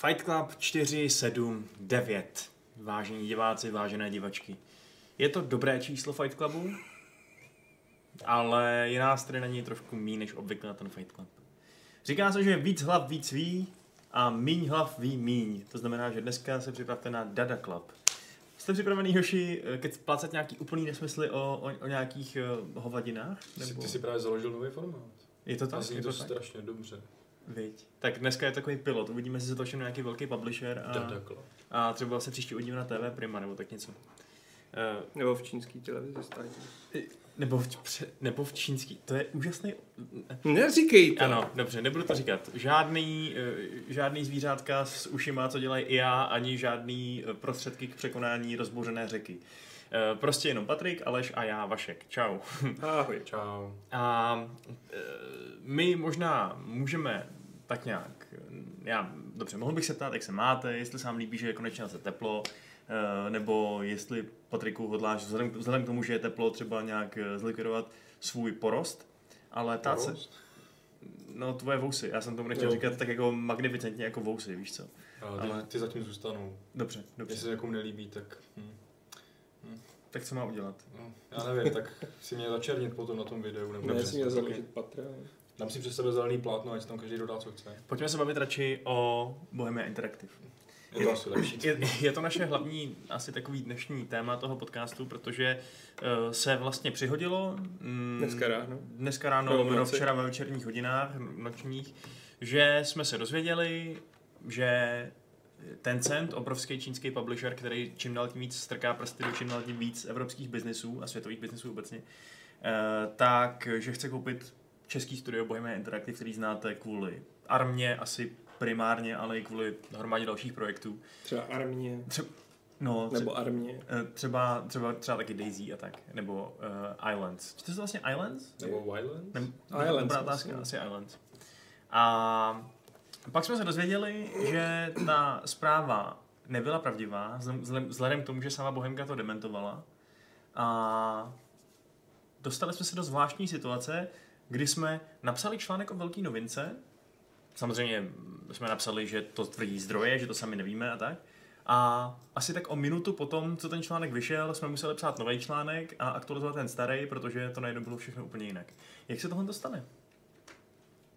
Fight Club 479. Vážení diváci, vážené divačky. Je to dobré číslo Fight Clubu, ale je nás tady na něj trošku mí než obvykle na ten Fight Club. Říká se, že víc hlav víc ví a míň hlav ví míň. To znamená, že dneska se připravte na Dada Club. Jste připravený, Hoši, keď splácat nějaký úplný nesmysly o, o, o nějakých uh, hovadinách? Nebo... Ty jsi právě založil nový formát. Je to tak? A zní to, to strašně dobře. Viď. Tak dneska je takový pilot, uvidíme, jestli se to všimne nějaký velký publisher a, a třeba se příště uvidíme na TV Prima nebo tak něco. Uh, Nebo v čínský televizi státní. nebo, v, pře- nebo v čínský, to je úžasný... Neříkej to. Ano, dobře, nebudu to říkat. Žádný, uh, žádný zvířátka s ušima, co dělají i já, ani žádný eh, prostředky k překonání rozbouřené řeky. Prostě jenom Patrik, Aleš a já, Vašek. Čau. Ahoj. Čau. A my možná můžeme tak nějak, já, dobře, mohl bych se ptát, jak se máte, jestli se vám líbí, že je konečně zase teplo, e, nebo jestli, Patriku, hodláš vzhledem, vzhledem k tomu, že je teplo, třeba nějak e, zlikvidovat svůj porost, ale ptát se, Porost? no tvoje vousy, já jsem tomu nechtěl Jo. říkat tak jako magnificentně jako vousy, víš co. Ale Ale- ty, ty zatím zůstanou. Dobře, Jestli dobře, se někomu nelíbí, tak... Hm. tak co má udělat? No, já nevím, tak si mě začernit potom na tom videu. Nebo Ne, si ok. založit Patra. Dám si přes sebe zelený plátno, ať tam každý dodá, co chce. Pojďme se bavit radši o Bohemia Interactive. Je to asi lepší. Je, je to naše hlavní, asi takový dnešní téma toho podcastu, protože uh, se vlastně přihodilo mm, Dneska ráno. dneska ráno, no, včera ve večerních hodinách, nočních, že jsme se dozvěděli, že Tencent, obrovský čínský publisher, který čím dál tím víc strká prsty do čím dál tím víc evropských biznesů a světových biznesů obecně, eh, tak, že chce koupit český studio Bohemia Interactive, který znáte kvůli armě, asi primárně, ale i kvůli hromadě dalších projektů. Třeba armě. Třeba, no, tře- Nebo armě. eh, třeba, třeba, třeba taky Daisy a tak, nebo uh, Islands. Čte se to vlastně Islands? Nebo Wildlands? Nem, Islands, dobrá otázka, asi Islands. A pak jsme se dozvěděli, že ta zpráva nebyla pravdivá, vzhledem k tomu, že sama Bohemka to dementovala. A dostali jsme se do zvláštní situace, kdy jsme napsali článek o velký novince. Samozřejmě jsme napsali, že to tvrdí zdroje, že to sami nevíme a tak. A asi tak o minutu potom, co ten článek vyšel, jsme museli psát nový článek a aktualizovat ten starý, protože to najednou bylo všechno úplně jinak. Jak se tohle dostane?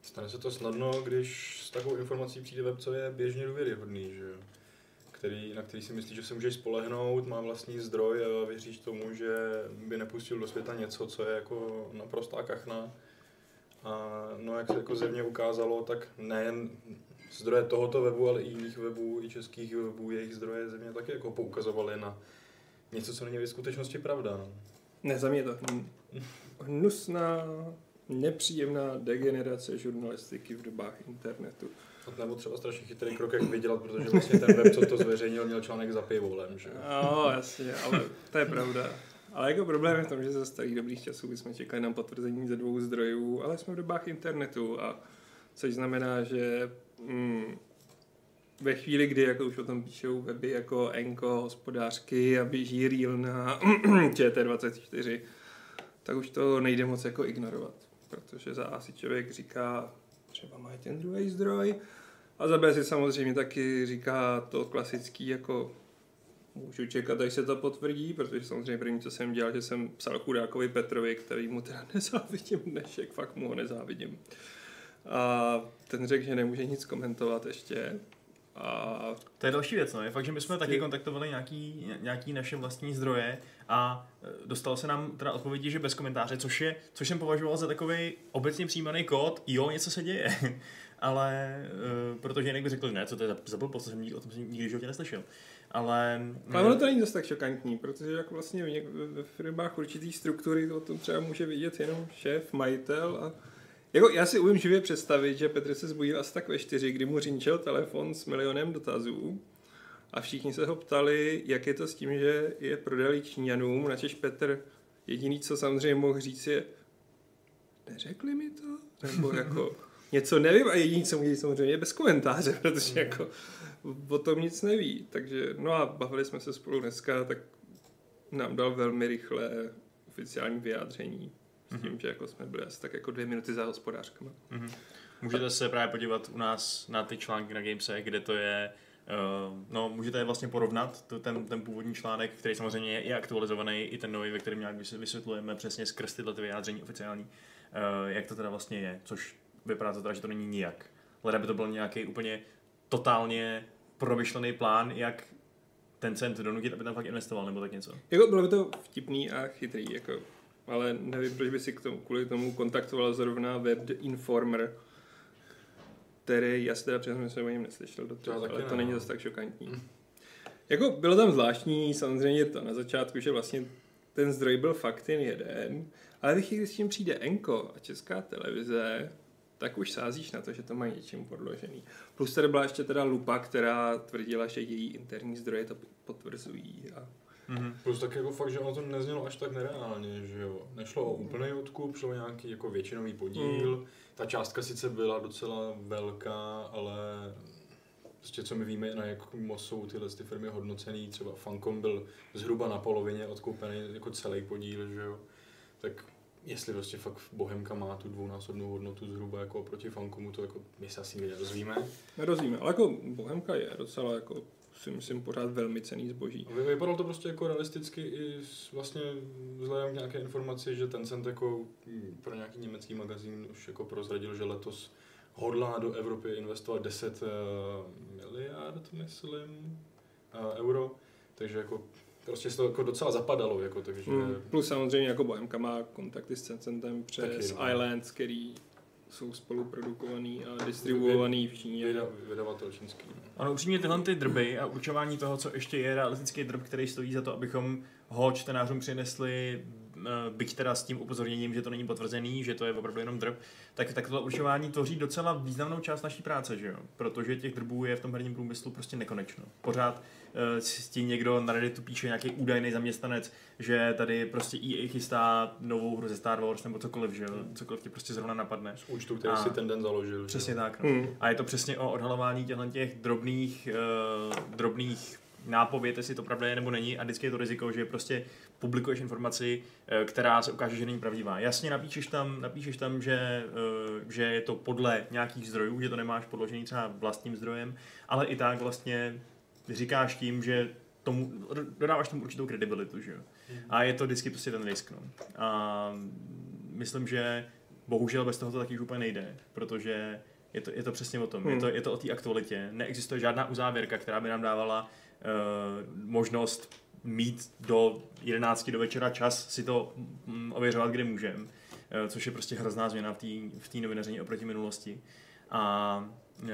Stane se to snadno, když s takovou informací přijde web, co je běžně důvěryhodný, že jo? Který, na který si myslíš, že se můžeš spolehnout, má vlastní zdroj a věříš tomu, že by nepustil do světa něco, co je jako naprostá kachna. A no, jak se jako zevně ukázalo, tak nejen zdroje tohoto webu, ale i jiných webů, i českých webů, jejich zdroje země taky jako poukazovaly na něco, co není ve skutečnosti pravda. No. Ne, za mě to hnusná, nepříjemná degenerace žurnalistiky v dobách internetu. Nebo třeba strašně chytrý krok, jak vydělat, protože vlastně ten web, co to zveřejnil, měl článek za pivolem, že. No, jasně, ale to je pravda. Ale jako problém je v tom, že ze starých dobrých časů bychom čekali na potvrzení ze dvou zdrojů, ale jsme v dobách internetu, a což znamená, že mm, ve chvíli, kdy jako už o tom píšou weby jako Enko, hospodářky a běží reel na ČT24, tak už to nejde moc jako ignorovat, protože za A si člověk říká, třeba mají ten druhý zdroj, a za B si samozřejmě taky říká to klasický jako Můžu čekat, až se to potvrdí, protože samozřejmě první, co jsem dělal, že jsem psal chudákovi Petrovi, který mu teda nezávidím dnešek, fakt mu ho nezávidím. A ten řekl, že nemůže nic komentovat ještě. A To je další věc, no. Je fakt, že my jsme taky kontaktovali nějaký, nějaký naše vlastní zdroje a e, dostalo se nám teda odpovědi, že bez komentáře, což, je, což jsem považoval za takový obecně přijímaný kód, jo, něco se děje. Ale, uh, protože jinak by řekl, ne, co to je za, za blbost, jsem nikdy, o tom jsem nikdy životě neslyšel. Ale, Ale ono to není zase tak šokantní, protože jak vlastně v něk- ve firmách určitý struktury to o tom třeba může vidět jenom šéf, majitel a jako já si umím živě představit, že Petr se zbudil asi tak ve čtyři, kdy mu řinčel telefon s milionem dotazů a všichni se ho ptali, jak je to s tím, že je prodali Číňanům, načež Petr jediný, co samozřejmě mohl říct je neřekli mi to? Nebo jako něco nevím a jediný, co může říct samozřejmě je bez komentáře, protože jako o tom nic neví. Takže, no a bavili jsme se spolu dneska, tak nám dal velmi rychle oficiální vyjádření S tím, že jako jsme byli asi tak jako dvě minuty za hospodářkama. Mhm. Můžete se právě podívat u nás na ty články na Gamese, kde to je Uh, no, můžete je vlastně porovnat, to, ten, ten původní článek, který samozřejmě je i aktualizovaný, i ten nový, ve kterém nějak vysvětlujeme přesně skrz tyhle ty vyjádření oficiální, uh, jak to teda vlastně je, což vypadá to teda, že to není nijak. Leda by to byl nějaký úplně totálně promyšlený plán, jak ten cent donutit, aby tam fakt investoval, nebo tak něco. Jako bylo by to vtipný a chytrý, jako, ale nevím, proč by si k tomu, kvůli tomu kontaktoval zrovna web The Informer, který, já si teda přiznám, že jsem o něm neslyšel do toho, ale to není no. zase tak šokantní. Hmm. Jako bylo tam zvláštní, samozřejmě to na začátku, že vlastně ten zdroj byl fakt jen jeden, ale když když s tím přijde Enko a česká televize, tak už sázíš na to, že to má něčím podložený. Plus tady byla ještě teda Lupa, která tvrdila, že její interní zdroje to potvrzují. A... Mm-hmm. Plus tak jako fakt, že ono to neznělo až tak nereálně, že jo. Nešlo o úplný odkup, šlo o nějaký jako většinový podíl. Mm. Ta částka sice byla docela velká, ale prostě co my víme, na jak moc jsou tyhle ty firmy hodnocený, třeba Funcom byl zhruba na polovině odkoupený jako celý podíl, že jo. Tak jestli prostě fakt Bohemka má tu dvounásobnou hodnotu zhruba jako oproti Fankomu, to jako my se asi nedozvíme. Nedozvíme, ale jako Bohemka je docela jako si myslím pořád velmi cený zboží. A vypadalo to prostě jako realisticky i s, vlastně vzhledem k nějaké informaci, že ten cent jako hm, pro nějaký německý magazín už jako prozradil, že letos hodlá do Evropy investovat 10 uh, miliard, myslím, uh, euro. Takže jako prostě se to jako docela zapadalo. Jako, takže... Hmm. Plus samozřejmě jako Bohemka má kontakty s Tencentem přes Taky, Islands, který jsou spoluprodukovaný a distribuovaný v Číně. Vyda, vydavatel čínský. No. Ano, upřímně tyhle ty drby a určování toho, co ještě je realistický drb, který stojí za to, abychom ho čtenářům přinesli byť teda s tím upozorněním, že to není potvrzený, že to je opravdu jenom drb, tak, tak tohle určování tvoří docela významnou část naší práce, že jo? Protože těch drbů je v tom herním průmyslu prostě nekonečno. Pořád uh, si tím někdo na Redditu píše nějaký údajný zaměstnanec, že tady prostě EA chystá novou hru ze Star Wars nebo cokoliv, že jo? Cokoliv ti prostě zrovna napadne. Z účtu, který a, si ten den založil. Přesně že? tak. No. Hmm. A je to přesně o odhalování těchto těch drobných, uh, drobných nápověd, jestli to pravda je nebo není a vždycky je to riziko, že prostě publikuješ informaci, eh, která se ukáže, že není pravdivá. Jasně napíšeš tam, napíšeš tam že, eh, že je to podle nějakých zdrojů, že to nemáš podložený třeba vlastním zdrojem, ale i tak vlastně říkáš tím, že tomu, dodáváš tomu určitou kredibilitu, že jo. A je to vždycky prostě ten risk, no. A myslím, že bohužel bez toho to taky už úplně nejde, protože je to, je to přesně o tom, hmm. je, to, je to o té aktualitě. Neexistuje žádná uzávěrka, která by nám dávala možnost mít do 11 do večera čas si to mm, ověřovat, kde můžeme, eh, což je prostě hrozná změna v té novinaření oproti minulosti. A eh,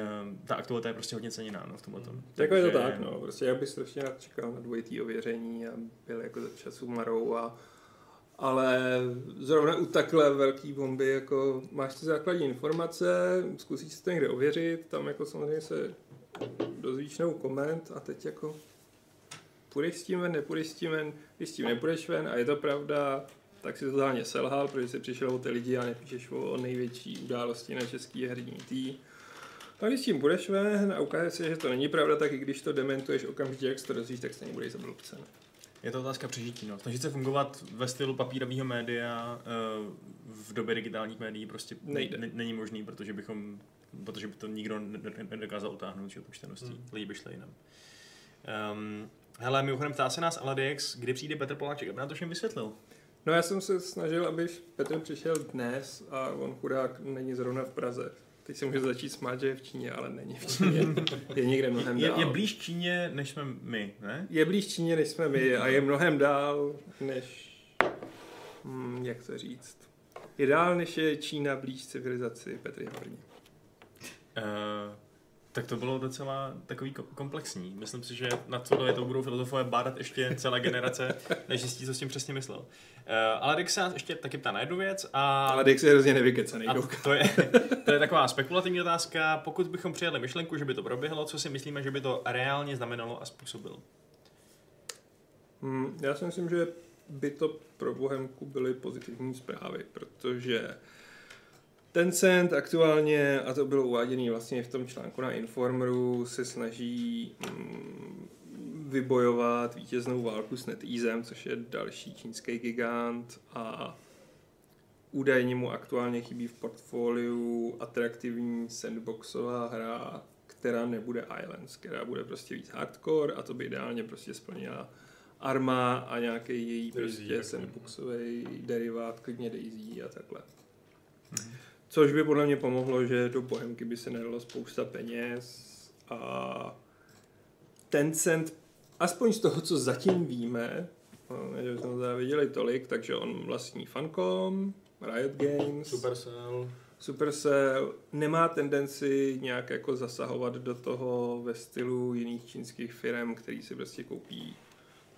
ta aktualita je prostě hodně ceněná no, v tomhle tom. Jako je to tak, no. Prostě já bych strašně rád čekal na dvojitý ověření a byl jako za času marou a ale zrovna u takhle velký bomby, jako máš ty základní informace, zkusíš si to někde ověřit, tam jako samozřejmě se dozvíš nebo koment a teď jako půjdeš s tím ven, nepůjdeš s tím ven, když s tím nepůjdeš ven a je to pravda, tak si to totálně selhal, protože jsi přišel o ty lidi a nepíšeš o největší události na český herní tý. A když s tím budeš ven a ukáže se, že to není pravda, tak i když to dementuješ okamžitě, jak to dozvíš, tak stejně budeš za blbce. Je to otázka přežití. No. Snažit se fungovat ve stylu papírového média eh, v době digitálních médií prostě Nejde. N- není možný, protože bychom protože by to nikdo nedokázal utáhnout, že tu čteností. Hmm. Lidi by šli jinam. Um, Hele, mimochodem ptá se nás Aladex, kdy přijde Petr Poláček, aby nám to všem vysvětlil. No já jsem se snažil, aby Petr přišel dnes a on chudák není zrovna v Praze. Teď se může začít smát, že je v Číně, ale není v Číně. Je někde mnohem je, dál. Je blíž Číně, než jsme my, ne? Je blíž Číně, než jsme my a je mnohem dál, než... Hmm, jak to říct? Je dál, než je Čína blíž civilizaci Petry Horní. Uh, tak to bylo docela takový komplexní. Myslím si, že na to to budou filozofové bádat ještě celé generace, než zjistí, co s tím přesně myslel. Uh, ale Dix se nás ještě taky ptá na jednu věc. A... Ale Dix je hrozně nevykecený. To je, to je taková spekulativní otázka. Pokud bychom přijali myšlenku, že by to proběhlo, co si myslíme, že by to reálně znamenalo a způsobilo? Hmm, já si myslím, že by to pro Bohemku byly pozitivní zprávy, protože Tencent aktuálně, a to bylo uváděné vlastně v tom článku na Informeru, se snaží mm, vybojovat vítěznou válku s NetEasem, což je další čínský gigant a údajně mu aktuálně chybí v portfoliu atraktivní sandboxová hra, která nebude Islands, která bude prostě víc hardcore a to by ideálně prostě splnila Arma a nějaký její Daisy, prostě jako. sandboxový derivát, klidně Daisy a takhle. Což by podle mě pomohlo, že do Bohemky by se nedalo spousta peněz a Tencent, aspoň z toho, co zatím víme, no, že jsme to viděli tolik, takže on vlastní Funcom, Riot Games, Supercell. Supercell nemá tendenci nějak jako zasahovat do toho ve stylu jiných čínských firm, který si prostě koupí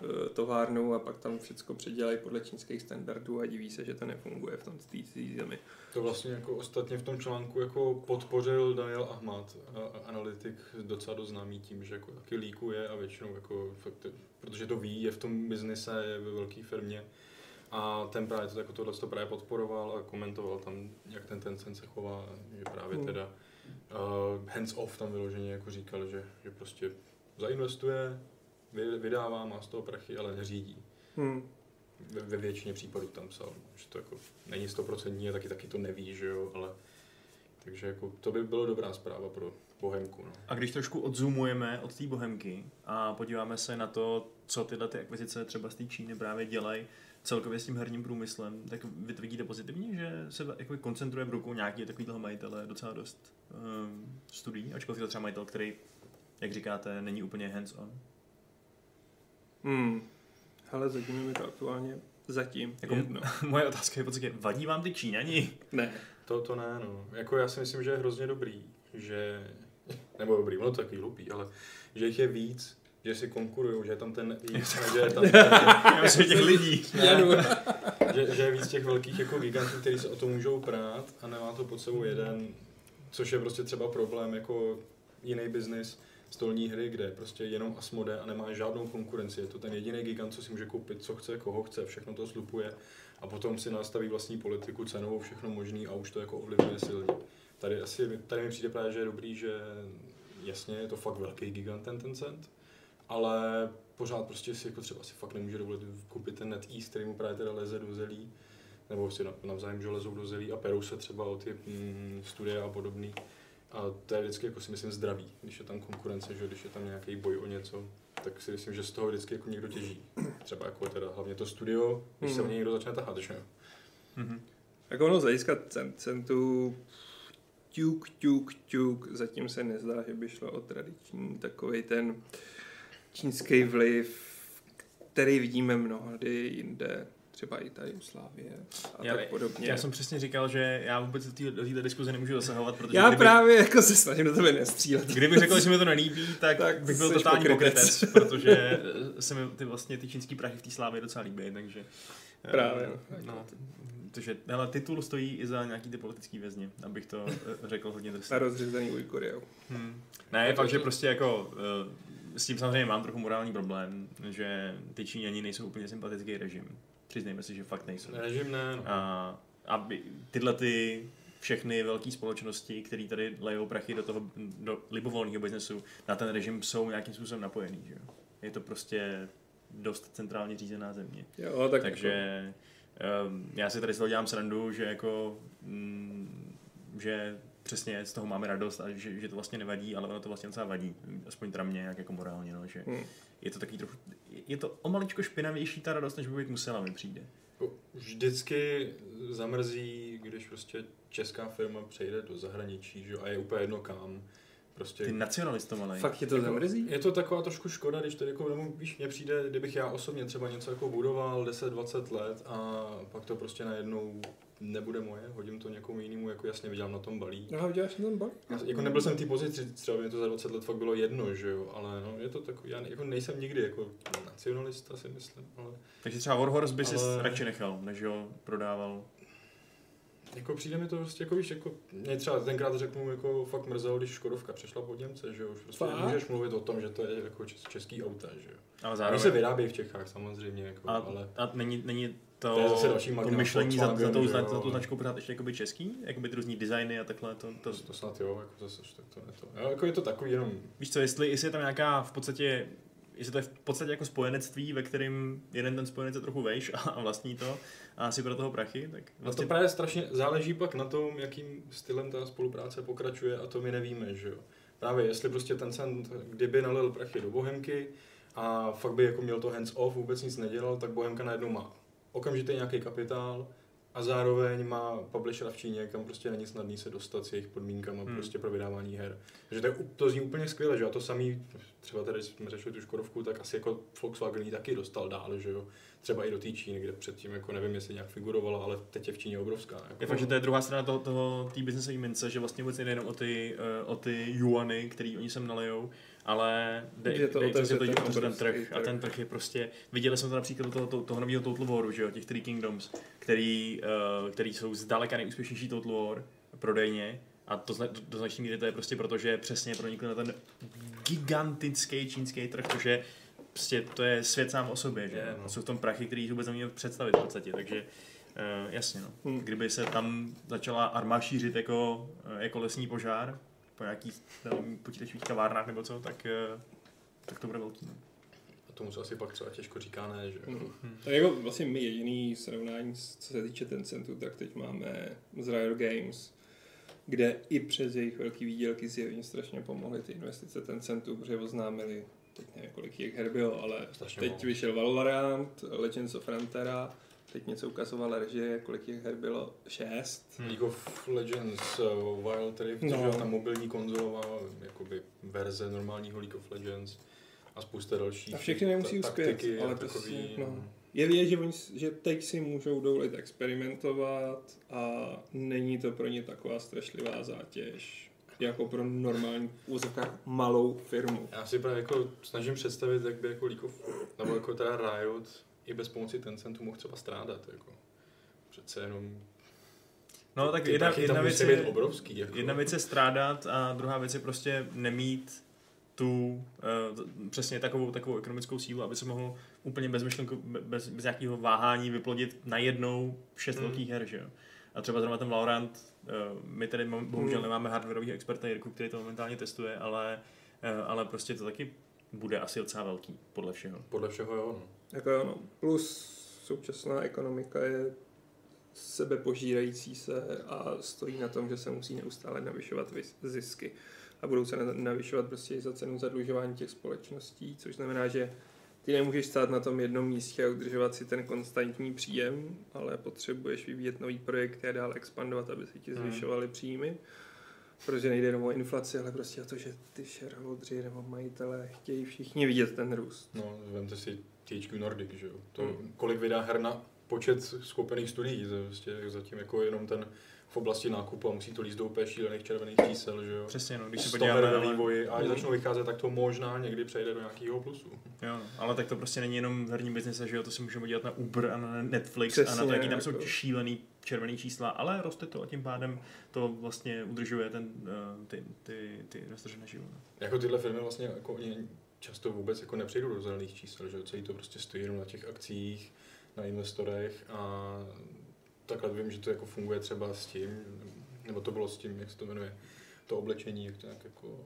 eh, továrnu a pak tam všechno předělají podle čínských standardů a diví se, že to nefunguje v tom té zemi. To vlastně jako ostatně v tom článku jako podpořil Daniel Ahmad, analytik docela dost známý tím, že jako taky líkuje a většinou jako fakt, protože to ví, je v tom biznise, je ve velké firmě a ten právě to, jako tohle to právě podporoval a komentoval tam, jak ten Tencent se chová, že právě Hmm. teda uh, hands off tam vyloženě jako říkal, že, že prostě zainvestuje, vydává, má z toho prachy, ale neřídí Hmm. ve, ve většině případů tam psal, že to jako není stoprocentní a taky, taky to neví, že jo, ale takže jako to by bylo dobrá zpráva pro Bohemku, no. A když trošku odzoomujeme od té bohemky a podíváme se na to, co tyhle ty akvizice třeba z té Číny právě dělají celkově s tím herním průmyslem, tak vy to vidíte pozitivně, že se jako koncentruje v rukou nějaký takovýhle majitele docela dost um, studií, ačkoliv je to třeba majitel, který, jak říkáte, není úplně hands-on. Hmm. Ale zatím je mi to aktuálně zatím Jako- jedno. Moje otázka je v podstatě, vadí vám ty Číňani? Ne. To, to ne, no. Jako já si myslím, že je hrozně dobrý, že, nebo dobrý, ono to taky hlupý, ale že jich je víc, že si konkurují, že je tam ten, že je tam ten, Já myslím, že těch lidí. že, že je víc těch velkých jako gigantů, kteří se o to můžou prát a nemá to pod sebou jeden, což je prostě třeba problém jako jiný biznis, stolní hry, kde prostě jenom Asmode a nemá žádnou konkurenci. Je to ten jediný gigant, co si může koupit, co chce, koho chce, všechno to slupuje a potom si nastaví vlastní politiku, cenovou, všechno možný a už to jako ovlivňuje silně. Tady, asi, tady mi přijde právě, že je dobrý, že jasně je to fakt velký gigant ten Tencent, ale pořád prostě si jako třeba si fakt nemůže dovolit koupit ten NetEase, který mu právě teda leze do zelí, nebo si na- navzájem že lezou do zelí a perou se třeba o ty mm, studie a podobný. A to je vždycky jako si myslím zdravý, když je tam konkurence, že když je tam nějaký boj o něco, tak si myslím, že z toho vždycky jako někdo těží. Třeba jako teda hlavně to studio, když se o Mhm. něj někdo začne tahat, že jo. Mhm. Tak ono z hlediska Tencentu tuk, tuk, tuk, zatím se nezdá, že by šlo o tradiční takový ten čínský vliv, který vidíme mnohdy jinde, třeba i ta Jugoslávie a Já- tak podobně. Já jsem přesně říkal, že já vůbec do té- do této diskuze nemůžu zasahovat, protože Já kdyby, právě jako se snažím do tebe nestřílet. kdybych řekl, že se mi to nelíbí, tak, Tak bych byl totální pokrytec. protože eh, se mi ty vlastně ty čínský prachy v té slávě docela líbí, takže... eh, Právě, No, no. takže, ale titul stojí i za nějaký ty politický vězni, abych to eh, řekl hodně drsně. A rozřezaný Ujkury, jo. Hmm. Ne, je fakt, že prostě jako s tím samozřejmě mám trochu morální problém, že ty Číňani nejsou úplně sympatický režim. Přiznejme si, že fakt nejsou. Režim ne, no. A aby tyhle ty všechny velké společnosti, které tady lejou prachy do toho do libovolného biznesu, na ten režim jsou nějakým způsobem napojený. Že? jo. Je to prostě dost centrálně řízená země. Jo, tak Takže um, já si tady z toho dělám srandu, že jako mm, že přesně z toho máme radost a že, že to vlastně nevadí, ale ono to vlastně docela vadí, aspoň teda mě, jak jako morálně, no, že Hmm. Je to takový trochu, je to o maličko špinavější ta radost, než by být musela, mi přijde. Vždycky zamrzí, když prostě česká firma přejde do zahraničí, že a je úplně jedno kam. Prostě Ty nacionalista malej. Fakt tě to zamrzí? Je to taková trošku škoda, když to jako, nebo víš, mně přijde, kdybych já osobně třeba něco jako budoval 10-20 let a pak to prostě najednou nebude moje, hodím to někomu jinému, jako jasně vydělám na tom balí. No a uděláš na ten balík? Já, jako nebyl jsem v té pozici, třeba mě to za 20 let fakt bylo jedno, že jo, ale no, je to takový, já ne- jako nejsem nikdy jako nacionalista si myslím, ale Takže třeba Warhorse by si Ale- radši nechal, než ho prodával. Jako přijde mi to prostě jako víš, jako mě třeba tenkrát řeknu, jako fakt mrzelo, když Škodovka přešla pod Němce, že jo, už prostě Fakt? můžeš mluvit o tom, že to je jako čes, český auta, že jo. Ale Oni zároveň... se vyrábějí v Čechách samozřejmě, jako, a, ale a není, není to, To je zase další to myšlení za, za, tou, že za, za tu značkou pořád ještě jakoby český? Jakoby ty různý designy a takhle to, to, to, to snad jo, jako zase, tak to je to. Jo, jako je to takový jenom, Víš co, jestli, jestli je tam nějaká v podstatě jestli to je v podstatě jako spojenectví, ve kterém jeden ten spojenec je trochu vejš a vlastní to a si pro toho prachy, tak Vlastně... vlastně to právě strašně záleží pak na tom, jakým stylem ta spolupráce pokračuje a to my nevíme, že jo. Právě jestli prostě ten cent, kdyby nalil prachy do Bohemky a fakt by jako měl to hands off, vůbec nic nedělal, tak Bohemka najednou má okamžitě nějaký kapitál a zároveň má publishera v Číně, kam prostě není snadný se dostat s jejich podmínkama Hmm. prostě pro vydávání her. Takže to, je, to zní úplně skvěle, že a to samý, třeba tady jsme řešili tu Škodovku, tak asi jako Volkswagen ji taky dostal dál, že jo. Třeba i do té Číny, kde předtím jako nevím, jestli nějak figurovala, ale teď je v Číně obrovská. Jako. Je fakt, že to je druhá strana toho, toho té biznesové mince, že vlastně vůbec nejde jenom o ty, eh, o ty juany, který oni sem nalijou, ale jde, Že to jde otevře to, ten to, ten obrovský trh. A ten trh je prostě, viděli jsme to například u toho, toho, toho nového Total Waru, že jo, těch Three Kingdoms, který, uh, který jsou zdaleka nejúspěšnější Total War prodejně. A to zna- do, do značné míry to je prostě proto, že přesně pronikli na ten gigantický čínský trh, což je prostě to je svět sám o sobě, že? Je, no. A jsou v tom prachy, který vůbec nemůžeme představit v podstatě, takže Uh, jasně, no. Hmm. Kdyby se tam začala arma šířit jako, eh, jako lesní požár po nějakých nevím, počítačových kavárnách nebo co, tak, eh, tak to bude velký. No. A tomu se asi pak třeba těžko říká ne, že jo. Mm. Tak jako vlastně my jediný srovnání, co se týče Tencentu, tak teď máme z Riot Games, kde i přes jejich velký výdělky zjevně strašně pomohly ty investice Tencentu, protože oznámili, teď nevím, kolik jich her bylo, ale Strašně teď moc. vyšel Valorant, Legends of Frontera, teď něco ukazovala režie, kolik těch her bylo, šest. Hmm. League of Legends uh, Wild Rift, No. ta mobilní konzolová jakoby verze normálního League of Legends a spousta dalších A všechny nemusí ta- uspět, ale takový, prostě, no. Je vidět, že, oni, že teď si můžou dovolit experimentovat a není to pro ně taková strašlivá zátěž, jako pro normální úzovkách malou firmu. Já si právě jako snažím představit, jak by jako League of, nebo jako teda Riot i bez pomoci Tencentu mohl třeba strádat. Jako. Přece jenom No tak ty jedna, jedna, věc je, obrovský. Jako. jedna věc je strádat a druhá věc je prostě nemít tu uh, přesně takovou, takovou ekonomickou sílu, aby se mohl úplně bez, myšlenku, bez, bez nějakého váhání vyplodit najednou šest Hmm. velkých her, že jo. A třeba zrovna ten Valorant, uh, my tady mám- bohužel Hmm. nemáme hardwareového experta Jirku, který to momentálně testuje, ale, uh, ale prostě to taky bude asi docela velký, podle všeho. Podle všeho jo. No. Jako jo, no. Plus současná ekonomika je sebepožírající se a stojí na tom, že se musí neustále navyšovat zisky a budou se na- navyšovat prostě i za cenu zadlužování těch společností, což znamená, že ty nemůžeš stát na tom jednom místě a udržovat si ten konstantní příjem, ale potřebuješ vyvíjet nový projekt a dál expandovat, aby se ti Hmm. zvyšovaly příjmy. Protože nejde jenom o inflaci, ale prostě o to, že ty shareholdři nebo majitelé chtějí všichni vidět ten růst. no, vemte si THQ Nordic, že jo. To, Hmm. kolik vydá her na počet skoupených studií, to je prostě zatím jako jenom ten v oblasti nákupu a musí to líst do úplně šílených červených čísel, že jo. Přesně, no, když se 100 podíváme, ale- vývoji a až Mhm. začnou vycházet, tak to možná někdy přejde do nějakého plusu. Jo, no, ale tak to prostě není jenom v herním biznise, že jo, to si můžeme dělat na Uber a na Netflix Přesně, a na to, jaký tam jsou jako. šílený červený čísla, ale roste to a tím pádem to vlastně udržuje ten, uh, ty, ty, ty investoři naživu. Jako tyhle firmy vlastně jako často vůbec jako nepřejdou do zelených čísel, že celý to prostě stojí jenom na těch akcích, na investorech a takhle vím, že to jako funguje třeba s tím, nebo to bylo s tím, jak se to jmenuje, to oblečení, jak to nějak jako,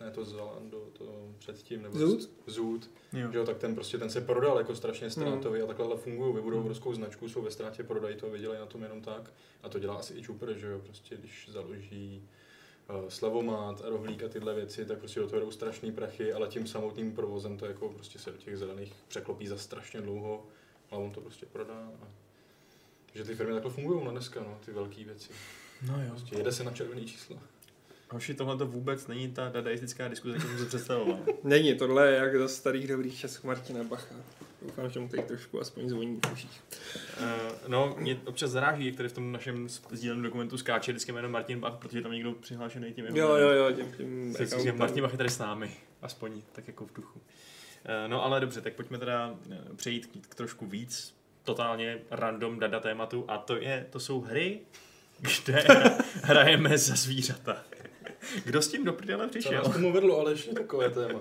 ne, to Zalando, to předtím, nebo Zoot? Zoot, Jo. že jo, tak ten prostě ten se prodal jako strašně ztrátový a takhle fungují, vybudou obrovskou značku, jsou ve ztrátě, prodají to, vydělají na tom jenom tak a to dělá asi i Čupr, že jo, prostě když založí uh, Slavomát, Rohlík a tyhle věci, tak prostě do toho jdou strašný prachy, ale tím samotným provozem to jako prostě se do těch zelených překlopí za strašně dlouho, ale on to prostě prodá. A... Že ty firmy takhle fungují na dneska, no, ty velké věci. No jo. Prostě jede se na červený číslo. Hoši, tohle to vůbec není ta dadaistická diskuze, kterou jsem si představoval. Není, tohle je jak za starých dobrých časů Martina Bacha. Doufám, že mu teď trošku aspoň zvoní v uších. Uh, no, mě občas zaráží, jak tady v tom našem sdíleném dokumentu skáče vždycky jméno Martin Bach, protože tam někdo přihlášený tím Jo, jo, jo, tím, tím chci říct, Martin Bach je tady s námi, aspoň tak jako v duchu. Eh, No ale dobře, tak pojďme teda eh, přejít k, k trošku víc totálně random dada tématu a to, je, to jsou hry, kde hrajeme za zvířata. Kdo s tím do prdele Co přišel? nás tomu vedlo, ale ještě takové téma.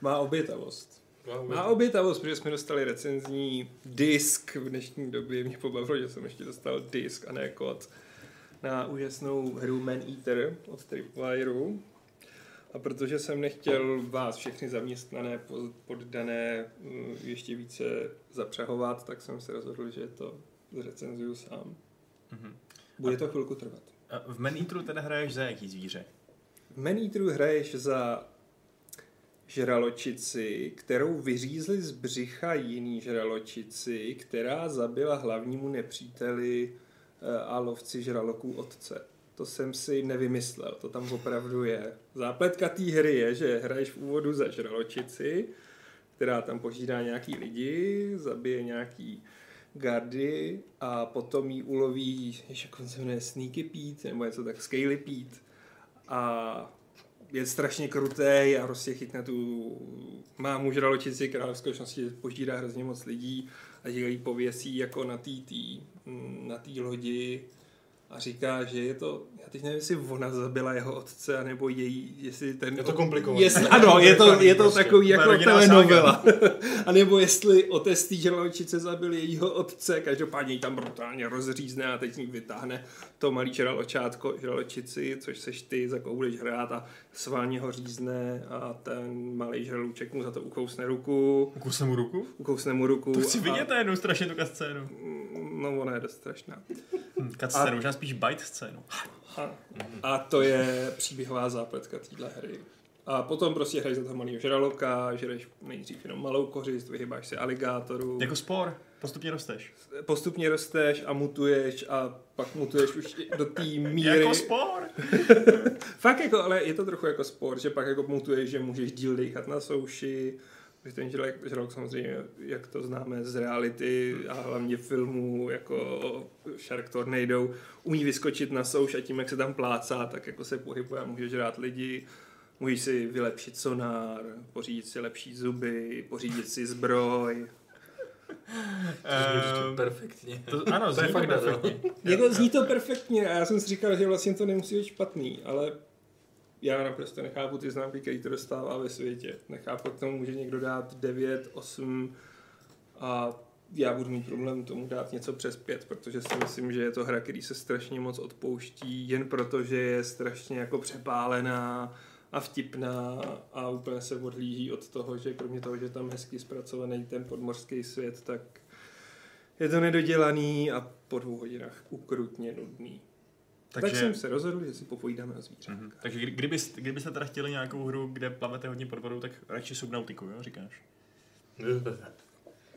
Má obětavost. Má obětavost, protože jsme dostali recenzní disk v dnešní době. Mě pobavilo, že jsem ještě dostal disk a ne kód na úžasnou hru Man Eater od Tripwire'u. A protože jsem nechtěl vás všechny zaměstnané, po- poddané mm, ještě více zapřahovat, tak jsem se rozhodl, že to zrecenzuju sám. Mhm. Bude to chvilku trvat. A V Man Eateru teda hraješ za jaký zvíře? V Man Eateru hraješ za žraločici, kterou vyřízli z břicha jiný žraločici, která zabila hlavnímu nepříteli eh, a lovci žraloků otce. To jsem si nevymyslel, to tam opravdu je. Zápletka té hry je, že hraješ v úvodu za žraločici, která tam požírá nějaký lidi, zabije nějaký gardy a potom jí uloví, jak on se jmenuje, Sneaky Pete, nebo něco tak, Scaly Pete. A je strašně krutý a prostě chytne tu mámu žraločici, která v skutečnosti požírá hrozně moc lidí a že jí pověsí jako na té na tý lodi a říká, že je to, já teď nevím, jestli ona zabila jeho otce, anebo její, jestli ten... Je to komplikované. Jestli, ano, je to, je to Prostě. takový jako telenovela. a nebo jestli otec té žraločice zabil jejího otce, každopádně ji tam brutálně rozřízne a teď z ní vytáhne to malý žraločátko, žraločici, což seš ty, za koho budeš hrát a sválně ho řízne a ten malý žralůček mu za to ukousne ruku, Ukusne mu ruku? ukousne mu ruku. To chci a, vidět jednu strašně tu scénu. No, ona je dost strašná. Hm, možná spíš bite scénu. A, a to je příběhová zápletka téhle hry. A potom prostě hraješ za toho malého žraloka, žereš nejdřív jenom malou kořist, vyhybáš se aligátoru, Jako spor, postupně rosteš. postupně rosteš a mutuješ a pak mutuješ už do té míry. Jako spor! Fakt jako, ale je to trochu jako sport, že pak jako mutuješ, že můžeš díl dýchat na souši, že ten žralok, žralok samozřejmě, jak to známe z reality a hlavně filmů jako Shark Tornado, umí vyskočit na souš a tím, jak se tam plácá, tak jako se pohybuje a může žrát lidi. Můžeš si vylepšit sonár, pořídit si lepší zuby, pořídit si zbroj. Ehm, perfektně. to, ano, To zní je to fakt perfektně. Jako zní to perfektně a já jsem si říkal, že vlastně to nemusí být špatný, ale já naprosto nechápu ty známky, které to dostává ve světě. Nechápu, k tomu může někdo dát 9, 8 a já budu mít problém tomu dát něco přes 5, protože si myslím, že je to hra, který se strašně moc odpouští, jen proto, že je strašně jako přepálená a vtipná a úplně se odhlíží od toho, že kromě toho, že tam hezky zpracovaný ten podmořský svět, tak je to nedodělaný a po dvou hodinách ukrutně nudný. Takže... Tak jsem se rozhodl, že si popojídáme o zvířátka. Mhm. Takže kdy- kdybys, kdybyste teda chtěli nějakou hru, kde plavete hodně pod vodou, tak radši Subnautiku, jo, říkáš?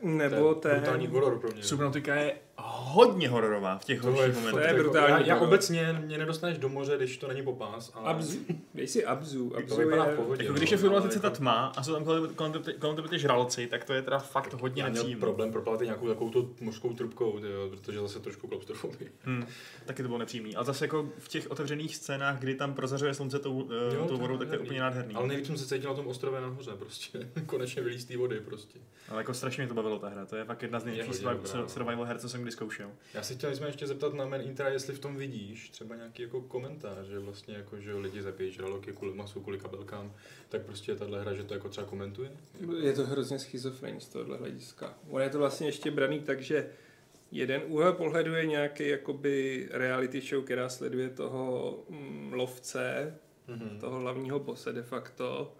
Nebo to je brutální ten... horor pro mě. Subnautika je hodně hororová v těch horších momentech. To je brutální Já, já obecně mě nedostaneš do moře, když to není popás. Ale... Abzu. Dej si Abzu. To Abzu vypadá v je... pohodě. Jako no, když je v Subnautice ta tma a jsou tam kolem, kolem, tebe, ty žraloci, tak to je teda fakt hodně Já měl nepříjemné. problém proplatit nějakou takovou tu mořskou trubkou, tyjo, protože zase trošku klaustrofobii. Hmm, taky to bylo nepříjemný. Ale zase jako v těch otevřených scénách, kdy tam prozařuje slunce tou, uh, Jo, tou to vodou, tak to je úplně nádherný. Ale nejvíc jsem se cítil na tom ostrově nahoře prostě. Konečně vylít z té vody prostě. Ale jako strašně mě to bavilo ta hra. To je fakt jedna z nejlepších no. survival her, co jsem kdy zkoušel. Já si chtěl jsme ještě zeptat na Man Intera, jestli v tom vidíš třeba nějaký jako komentář, že vlastně jako, že lidi zabíjí žraloky kvůli masu, kvůli kabelkám, tak prostě je tahle hra, že to jako třeba komentuje? Je to hrozně schizofrenní z tohohle hlediska. On je to vlastně ještě braný tak, že jeden úhel pohledu je nějaký jakoby reality show, která sleduje toho mm, lovce, Mhm. toho hlavního bose de facto.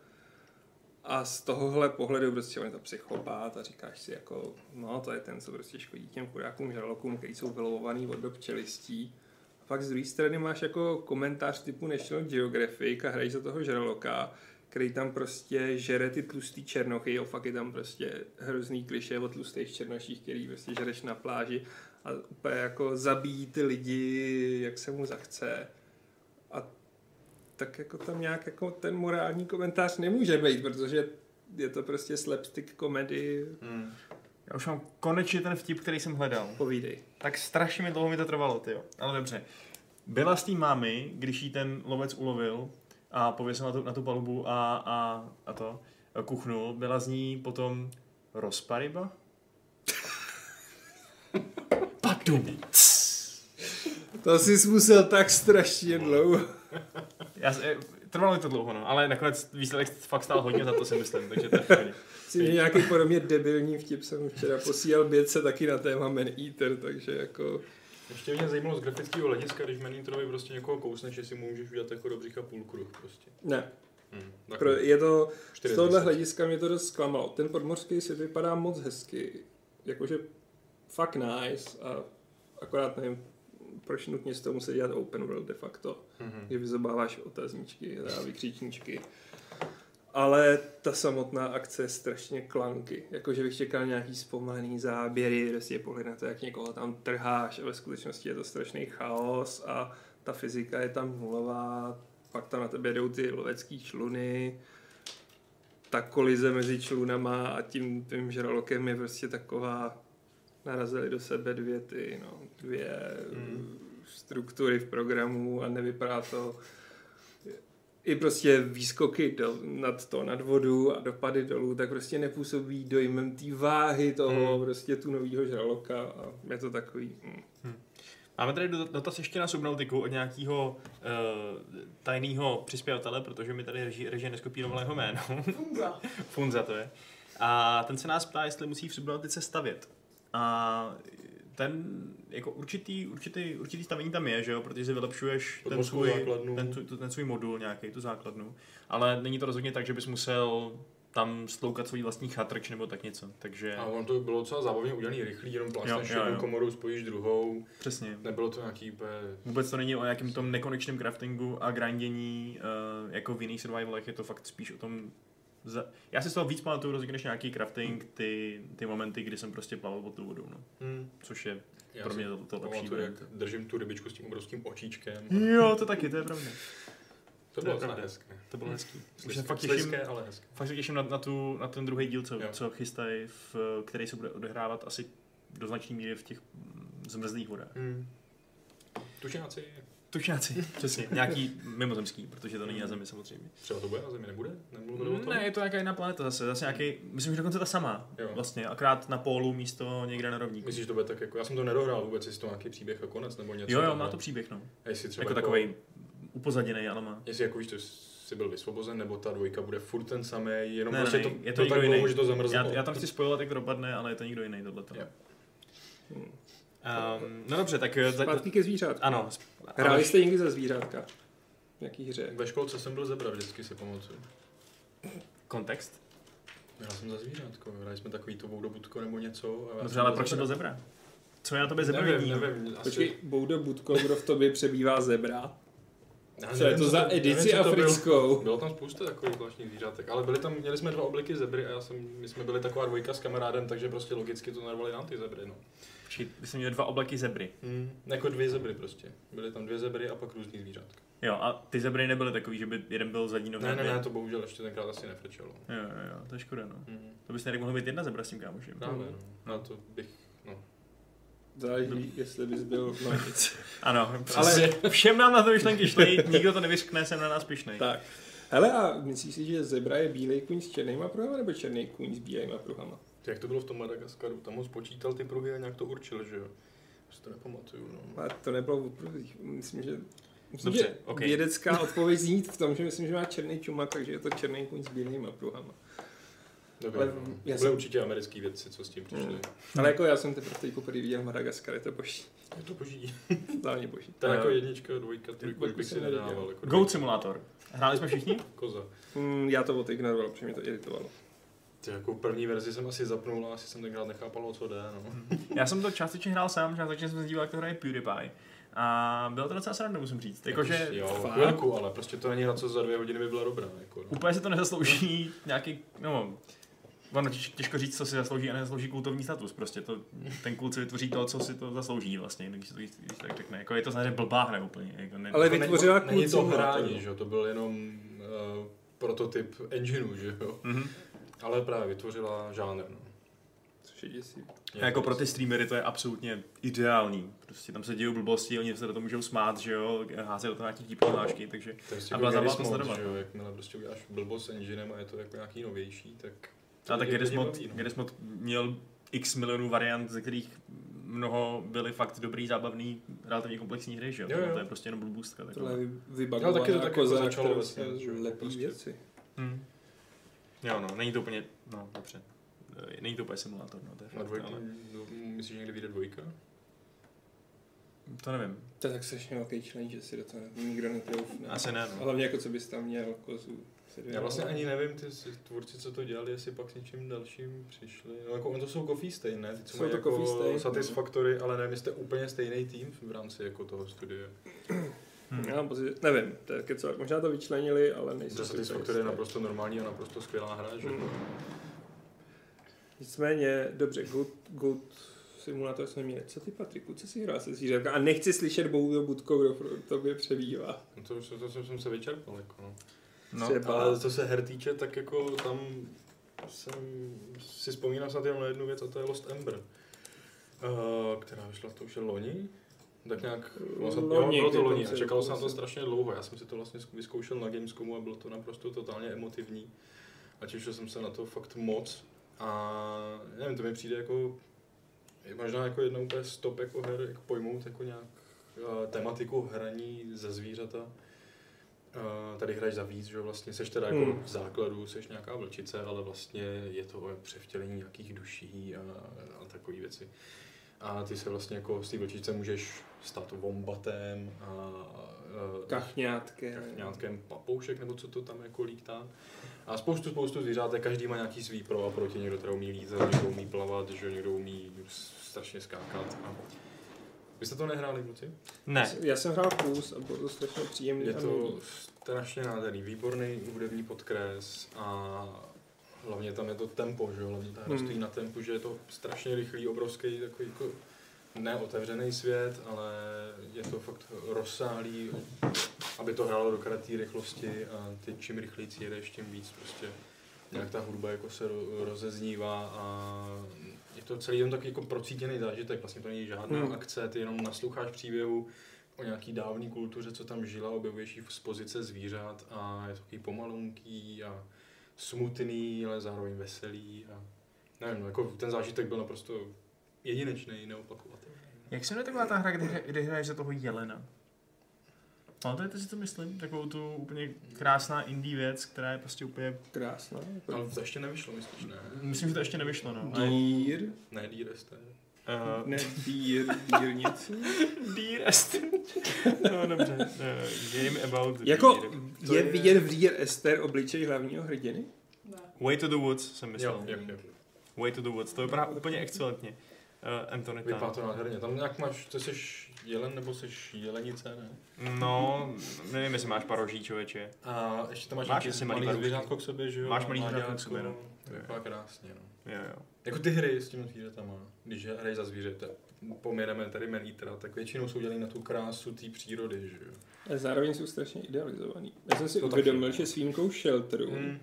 A z tohohle pohledu prostě on je to psychopát a říkáš si jako, no to je ten, co prostě škodí těm chudákům žralokům, který jsou vylovovaný od dob čelistí. A pak z druhé strany máš jako komentář typu National Geographic a hrají za toho žraloka, který tam prostě žere ty tlustý černochy, jo, fakt je tam prostě hrozný kliše o tlustých černoších, který prostě žereš na pláži a úplně jako zabíjí ty lidi, jak se mu zachce. Tak jako tam nějak jako ten morální komentář nemůže být, protože je to prostě slapstick komedy, Hmm. Já už mám konečně ten vtip, který jsem hledal. povídej. Tak strašně mi dlouho mi to trvalo, ty Ale dobře. Byla s tím mámy, když jí ten lovec ulovil a pověsil na tu, na tu palubu a, a, a to, a kuchnul, byla z ní potom rozparyba? Padum. To jsi musel tak strašně dlouho. Já, trvalo mi to dlouho, no, ale nakonec výsledek fakt stál hodně za to, si myslím, takže to je. Myslím, že nějaký podobně debilní vtip jsem včera posílal bědce taky na téma Man Eater, takže jako... Ještě mě zajímalo z grafického hlediska, když Man Interovi prostě někoho kousneš, jestli mu můžeš udělat jako do břicha půl kruh prostě. Ne, Hmm, Pro, je to, z tohohle hlediska mě to dost zklamalo. Ten podmořský svět vypadá moc hezky. Jakože fakt nice a akorát nevím, proč nutně z toho musí dělat open world de facto. Mhm. Kdy vyzobáváš otazníčky a vykřičníčky. Ale ta samotná akce je strašně klanky. Jakože bych čekal nějaký zpomalený záběry, prostě pohled na to, jak někoho tam trháš a ve skutečnosti je to strašný chaos a ta fyzika je tam nulová, pak tam na tebe jdou ty lovecký čluny, ta kolize mezi člunama a tím tím žralokem je prostě taková, narazily do sebe dvě ty, no, dvě Hmm. struktury v programu a nevypadá to i prostě výskoky do, nad to, nad vodu a dopady dolů, tak prostě nepůsobí dojmem té váhy toho, Hmm. prostě tu novýho žraloka a je to takový, mm. Máme tady dot- dotaz ještě na Subnautiku od nějakého uh, tajného přispěvatele, protože mi tady režie, režie neskopírovala jeho jméno. Funza. Funza to je. A ten se nás ptá, jestli musí v Subnautice stavět. A ten, jako určitý, určitý, určitý stavení tam je, že jo, protože si vylepšuješ ten svůj, základnu. ten, tu- ten svůj modul nějaký, tu základnu. Ale není to rozhodně tak, že bys musel tam stloukat svůj vlastní chatrč nebo tak něco. Takže A on to bylo docela zábavně udělaný, rychlý, jenom jednou jo. komorou, spojíš druhou. přesně. Nebylo to nějaký úplně... Vůbec to není o nějakém tom nekonečném craftingu a grindění, uh, jako v jiných survivalech, je to fakt spíš o tom... Za... Já si z toho víc pamatuju rozhodně než nějaký crafting, ty, ty momenty, kdy jsem prostě plaval pod tou vodou, no. Hmm. Což je Já pro mě to, to lepší pamatuju, jak držím tu rybičku s tím obrovským očíčkem. Jo, to taky, to je pravda. To To bylo pravda. hezké. To bylo hezký. Už se fakt těším, slizké, ale hezké. fakt se těším na, na, tu, na ten druhý díl, co, Jo. co chystají, v, který se bude odehrávat asi do značné míry v těch zmrzlých vodách. Hmm. Tučňáci, Tučňáci, přesně. Nějaký mimozemský, protože to není na zemi samozřejmě. třeba to bude na zemi, nebude? Nemluvili o tom? Ne, je to nějaká jiná planeta zase, zase nějaký, myslím, že dokonce ta sama, Jo. vlastně, akrát na pólu místo někde na rovníku. Myslíš, že to bude tak jako, já jsem to nedohrál vůbec, jestli to nějaký příběh a konec nebo něco. Jo, jo, má to příběh, no. A jestli třeba Jako takový upozaděný, ale má. Jestli jako víš, to jsi byl vysvobozen, nebo ta dvojka bude furt ten samý, jenom Ne, prostě ne, to, je to to někdo tak dlouho, jiný. že to zamrzlo. Já, já to nechci spojovat, jak to dopadne, ale je to někdo jiný tohleto. Jo. Um, no dobře, tak... eh, Zpátky ke zvířátku. Ano. Hráli ale- jste někdy za zvířátka? V jaký hře? Ve školce jsem byl zebra, vždycky si pamatuju. Kontext? Hrál jsem za zvířátko, hráli jsme takový to voudobudko nebo něco. A Dobře, ale proč jsi byl zebra? Co je na tobě zebra Nevím, nevím. Asi... Počkej, Boudo Budko, kdo v tobě přebývá zebra? Já Co je nevím, to za nevím, edici co to bylo. africkou? Bylo tam spousta takových zvláštních zvířátek, ale byly tam, měli jsme dva obliky zebry a já jsem, my jsme byli taková dvojka s kamarádem, takže prostě logicky to narvali nám ty zebry, no. Počkej, ty jsi měl dva obleky zebry. Hmm. Jako dvě zebry prostě. Byly tam dvě zebry a pak různý zvířátka. Jo, a ty zebry nebyly takový, že by jeden byl zadní nohy. Ne, ne, ne, to bohužel ještě tenkrát asi nefrčelo. Jo, jo, jo, to je škoda, no. Hmm. To bys nejde mohl být jedna zebra s tím kámošem. Právě, no. no. to bych, no. Záleží, jestli bys byl, no nic. Ano, ale všem nám na to myšlenky šly, nikdo to nevyřkne, jsem na nás pišnej. tak. Hele, a myslíš si, že zebra je bílej kůň s černýma pruhama, nebo černý kůň s bílejma pruhama? Jak to bylo v tom Madagaskaru? Tam ho spočítal ty pruhy a nějak to určil, že jo? Já si to nepamatuju, no. Ale to nebylo v průzích. Myslím, že Myslím, Dobře, že ok. vědecká odpověď zní v tom, že myslím, že má černý čumak, takže je to černý kůň s bílýma pruhama. Dobře, Ale no. já jsem- určitě americký vědci, co s tím přišli. Hmm. Ale jako já jsem teprve teď poprvé viděl Madagaskar, je to boží. Je to boží. Hlavně boží. Eh, jako jednička, dvojka, trojka, bych si nedával. Jako Goat dvojka. Simulator. Hráli jsme všichni? Koza. Hmm, já to odignoroval, protože mě to iritovalo. Ty jako první verzi jsem asi zapnul a asi jsem tenkrát nechápal, o co jde, no. Já jsem to částečně hrál sám, částečně jsem se díval, jak to hraje PewDiePie. A bylo to docela sranda, musím říct. Jakože jo, fakt? chvilku, ale prostě to není hra, co za dvě hodiny by byla dobrá. Jako, no. úplně si to nezaslouží nějaký, no, Ono těž- těžko říct, co si zaslouží a nezaslouží kultovní status. Prostě to, ten kult si vytvoří to, co si to zaslouží vlastně, když se to když tak řekne. Jako je to samozřejmě blbá hra úplně. Jako ne, Ale Jako vytvořila není, není to kult hraní, že jo, to byl jenom uh, prototyp engineu, že jo. Mhm. Ale právě vytvořila žánr, no. Což je děsivý. A jako pro ty streamery to je absolutně ideální. Prostě tam se dějí blbosti, oni se do toho můžou smát, že jo, házet do toho nějaký típní hlášky, takže To je prostě A jako byla zábava to sledovat. že jo, jakmile prostě uděláš blbost s enginem a je to jako nějaký novější, tak... A tak je Garry's lidi Mod, baví, no. Měl x milionů variant, ze kterých mnoho byly fakt dobrý, zábavný, relativně komplexní hry, že jo? Jo, jo. To je prostě jenom blbůstka. Tohle je Ale vybagovaná taky to tak jako koza, začalo která vlastně, se že jo, lepí prostě. věci. Hmm. Jo, no, není to úplně, no, dobře. Eh, Není to úplně simulátor, no, to je Na fakt, dvojku, ale no, myslíš, že někdy vyjde dvojka? to nevím. To je tak strašně velký challenge, že si do toho nikdo netroufne. Asi ne, no. hlavně jako co bys tam měl kozu Já vlastně ani nevím, ty tvůrci, co to dělali, jestli pak s něčím dalším přišli. No, jako, on to jsou Coffee Stain, ne? Ty, co Jsou mají to jako Coffee Stain. Satisfactory, ale nevím, jestli jste úplně stejný tým v rámci jako toho studia. Hmm. Já mám pocit, nevím, to je kecel. možná to vyčlenili, ale nejsem To si Satisfactory je naprosto normální a naprosto skvělá hra, že? Mm. Nicméně, dobře, Good, good Simulator jsme měli. Co ty, Patriku, co jsi hrál se zvířatka? A nechci slyšet Boudo Budko, kdo pro tobě přebývá. No to, to, to, to jsem se vyčerpal, jako no. No, Třeba- Ale co se her týče, tak jako tam jsem si vzpomínal snad jenom na jednu věc a to je Lost Ember. Uh, která vyšla, to už je loni? Tak nějak, no, snad, jo, Loni, bylo to loni a čekalo se na to strašně dlouho. Já jsem si to vlastně vyzkoušel na Gamescomu a bylo to naprosto totálně emotivní. A těšil jsem se na to fakt moc. A nevím, to mi přijde jako je možná jako jedna úplně stop jako her, jak pojmout jako nějak uh, tematiku hraní ze zvířata. Uh, tady hraješ za víc, že jo, vlastně seš teda jako Hmm. v základu, seš nějaká vlčice, ale vlastně je to o převtělení nějakých duší a, a takové věci. A ty se vlastně jako z té vlčice můžeš stát vombatem a, a Kachňátkem. nějakém papoušek, nebo co to tam jako lítá. A spoustu, spoustu zvířátek, každý má nějaký svý pro a proti, někdo teda umí lítat, někdo umí plavat, že někdo umí strašně skákat. A... Vy jste to nehráli, kluci? Ne. Já jsem hrál kus a bylo to strašně příjemný. Je to strašně nádherný, výborný hudební podkres a hlavně tam je to tempo, že jo, hlavně ta hra Hmm. stojí na tempu, že je to strašně rychlý, obrovský, takový jako neotevřený svět, ale je to fakt rozsáhlý, aby to hrálo do té rychlosti a ty čím rychleji jedeš, tím víc prostě nějak ta hudba jako se ro- rozeznívá a je to celý jen takový jako procítěný zážitek, vlastně to není žádná Hmm. akce, ty jenom nasloucháš příběhu o nějaký dávný kultuře, co tam žila, objevuješ ji z pozice zvířat a je to takový pomalunký a smutný, ale zároveň veselý a nevím, no, jako ten zážitek byl naprosto jedinečný, neopakovatelný. Jak se jmenuje taková ta hra, kdy, kdy hraješ za toho jelena? Pamatujete si to myslím? Takovou tu úplně krásná indie věc, která je prostě úplně... Krásná. Ale to ještě nevyšlo, myslíš, ne? Myslím, že to ještě nevyšlo, no. Dír? Ne, DRST. Uh, Ne, dír, dír něco? Dear Esther. no dobře. Uh, game about Jako deer. To je je- vidět v Dear Esther obličej hlavního hrdiny? Ne. Way to the Woods jsem myslel. Jo, jo, jo. Way to the Woods. To vypadá úplně excelentně. Uh, Anthony Vypadá Tan. to nádherně. Tam nějak máš, to jsi jelen nebo jsi jelenice, ne? No, nevím, jestli máš paroží, člověče. A ještě tam máš, Máš nějaký malý zvířátko k sobě, že jo? Máš malý zvířátko k sobě, no. To vypadá krásně, no. Jo, jo. Jako ty hry s těmi zvířatama, když hraješ za zvířete, poměreme tady Melítra, tak většinou jsou dělaný na tu krásu té přírody, že jo. A zároveň jsou strašně idealizovaný. Já jsem si To taky. uvědomil, že s výjimkou Shelteru, Hmm.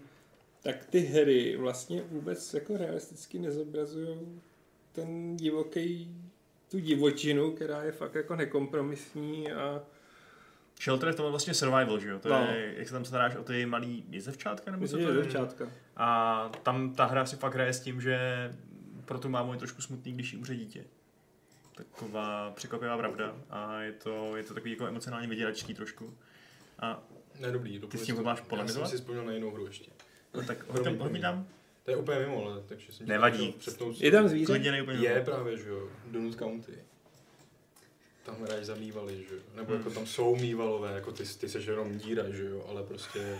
tak ty hry vlastně vůbec jako realisticky nezobrazují ten divoký, tu divočinu, která je fakt jako nekompromisní a Shelter je to vlastně survival, že jo? To No. je, jak se tam staráš o ty malý jezevčátka, nebo co to je? devčátka. A tam ta hra si fakt hraje s tím, že pro tu mámu je trošku smutný, když jí umře dítě. Taková překvapivá pravda. A je to, je to takový jako emocionálně vyděračský trošku. A Ne, dobrý, Ty s tím máš Já polemizovat? jsem si vzpomněl na jinou hru ještě. no, tak hoď tam, hoď mi tam. To je úplně mimo, ale takže jsem Nevadí. Je tam zvíře? Je právě, že jo, Donut County. Tam hraješ za mývaly, že jo. Nebo jako tam jsou mývalové, jako ty, ty seš jenom díra, že jo, ale prostě...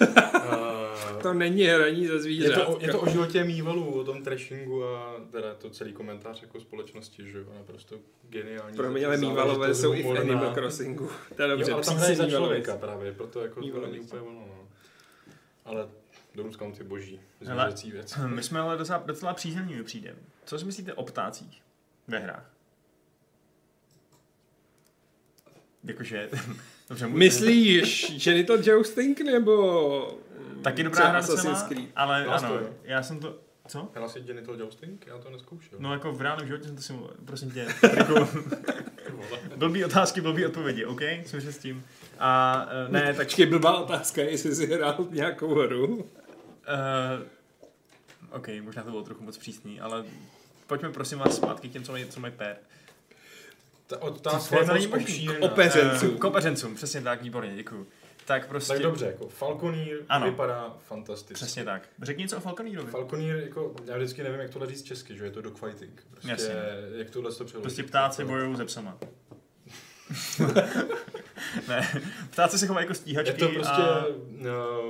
uh, To není hraní ze je, zvířat. to, o- je to o životě mývalů, o tom trashingu a teda to celý komentář jako společnosti, že jo, naprosto geniální. Pro mě ale mývalové jsou i v Animal Crossingu. To je dobře, jo, ale tam hraje za člověka právě, proto jako to není úplně ono, no. Ale Donut County je boží, zvířecí věc. My jsme ale docela, docela přízemní mi přijde. Co si myslíte o ptácích ve hrách? Jakože, dobře, můj- Myslíš genital jousting nebo... Taky dobrá hra Assassin's Creed? ale Last ano, Us. já jsem to, co? Hrál jsi Genital Jousting? Já to neskoušel. No jako v reálném životě jsem to simuloval, prosím tě, Patriku. blbý otázky, blbý odpovědi, OK? Smířím s tím. A uh, ne, tak Počkej, blbá otázka, jestli jsi hrál nějakou hru. Uh, OK, možná to bylo trochu moc přísný, ale pojďme prosím vás zpátky k těm, co mají, co mají pér. Ta To otázka je je není moc možný. obšírná. Opeřencům. Uh, k opeřencům, přesně tak, výborně, děkuju. Tak prostě... Tak dobře, jako Falconeer Ano. vypadá fantasticky. Přesně tak. Řekni něco o Falconeerovi. Falconeer, jako, já vždycky nevím, jak tohle říct česky, že je to dogfighting. Prostě, Jasně. jak tohle to přeložit. Prostě ptáci bojují se psama. ne, ptáci se chovají jako stíhačky Je to prostě a...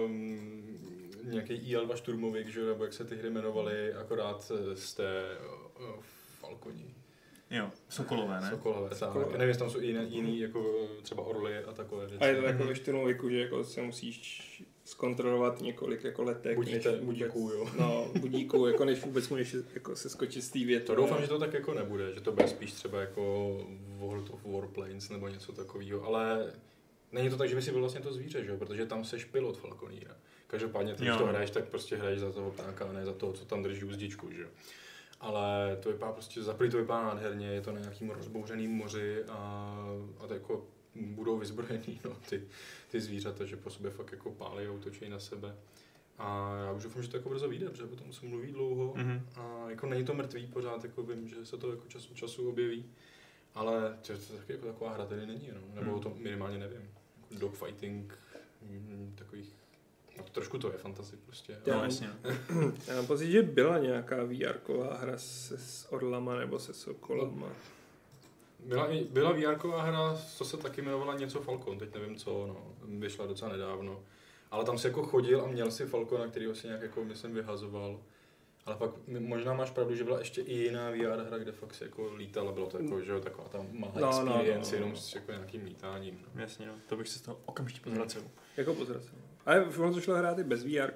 um, nějaký IL-2 šturmovik, že, jo, nebo jak se ty hry jmenovaly, akorát eh, z té uh, Falconi. Jo, Sokolové, ne? Sokolové. Sokolové. Nevím, jestli tam jsou i jiný, jiný jako třeba orly a takové věci. A je to jako ve šturmoviku, že jako se musíš zkontrolovat několik jako letek, Budíte- než budíků, vůbec, jo. No, budíků, jako než vůbec můžeš jako se skočit z té větve. To doufám, že to tak jako nebude, že to bude spíš třeba jako World of Warplanes nebo něco takového, ale není to tak, že by si byl vlastně to zvíře, že jo? protože tam seš pilot Falconíra. Každopádně, ty, když to hraješ, tak prostě hraješ za toho ptáka, a ne za toho, co tam drží uzdičku, že jo. Ale to vypadá prostě, za to vypadá nádherně, je to na nějakým rozbouřeným moři a, a to jako budou vyzbrojení, no, ty, ty zvířata, že po sobě fakt jako pálí a útočí na sebe. A já už doufám, že to jako brzo vyjde, protože o tom se mluví dlouho. Mhm. A jako není to mrtvý pořád, jako vím, že se to jako čas od času objeví. Ale to, to taky jako taková hra tady není, no. nebo Hmm. o tom minimálně nevím. Jako dogfighting, mm, takových, trošku to je fantasy prostě. No, Já- jasně. no. Já mám pocit, že byla nějaká vr hra se s orlama nebo se sokolama. Byla, i- byla VR hra, co se taky jmenovala něco Falcon, teď nevím co, no. vyšla docela nedávno. Ale tam si jako chodil a měl si Falcona, který si nějak jako, myslím, vyhazoval. Ale pak možná máš pravdu, že byla ještě i jiná VR hra, kde fakt si jako lítal a bylo to jako, že jo, taková ta malá No, no, no, experience, no. jenom s jako nějakým lítáním. No. Jasně, no. To bych se z toho okamžitě pozvracel. Jako pozracel. Ale ono to šlo hrát i bez VR.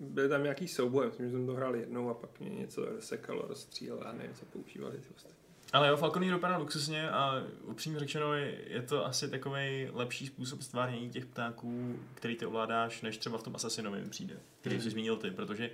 Byly tam nějaký souboje, myslím, že jsem to hrál jednou a pak mě něco sekalo, rozstřílelo, já nevím, co používali ty ostatní. Ale jo, Falconeer vypadá luxusně a upřímně řečeno je, je to asi takový lepší způsob stvárnění těch ptáků, který ty ovládáš, než třeba v tom Assassinovi mi přijde, který Mhm. jsi zmínil ty, protože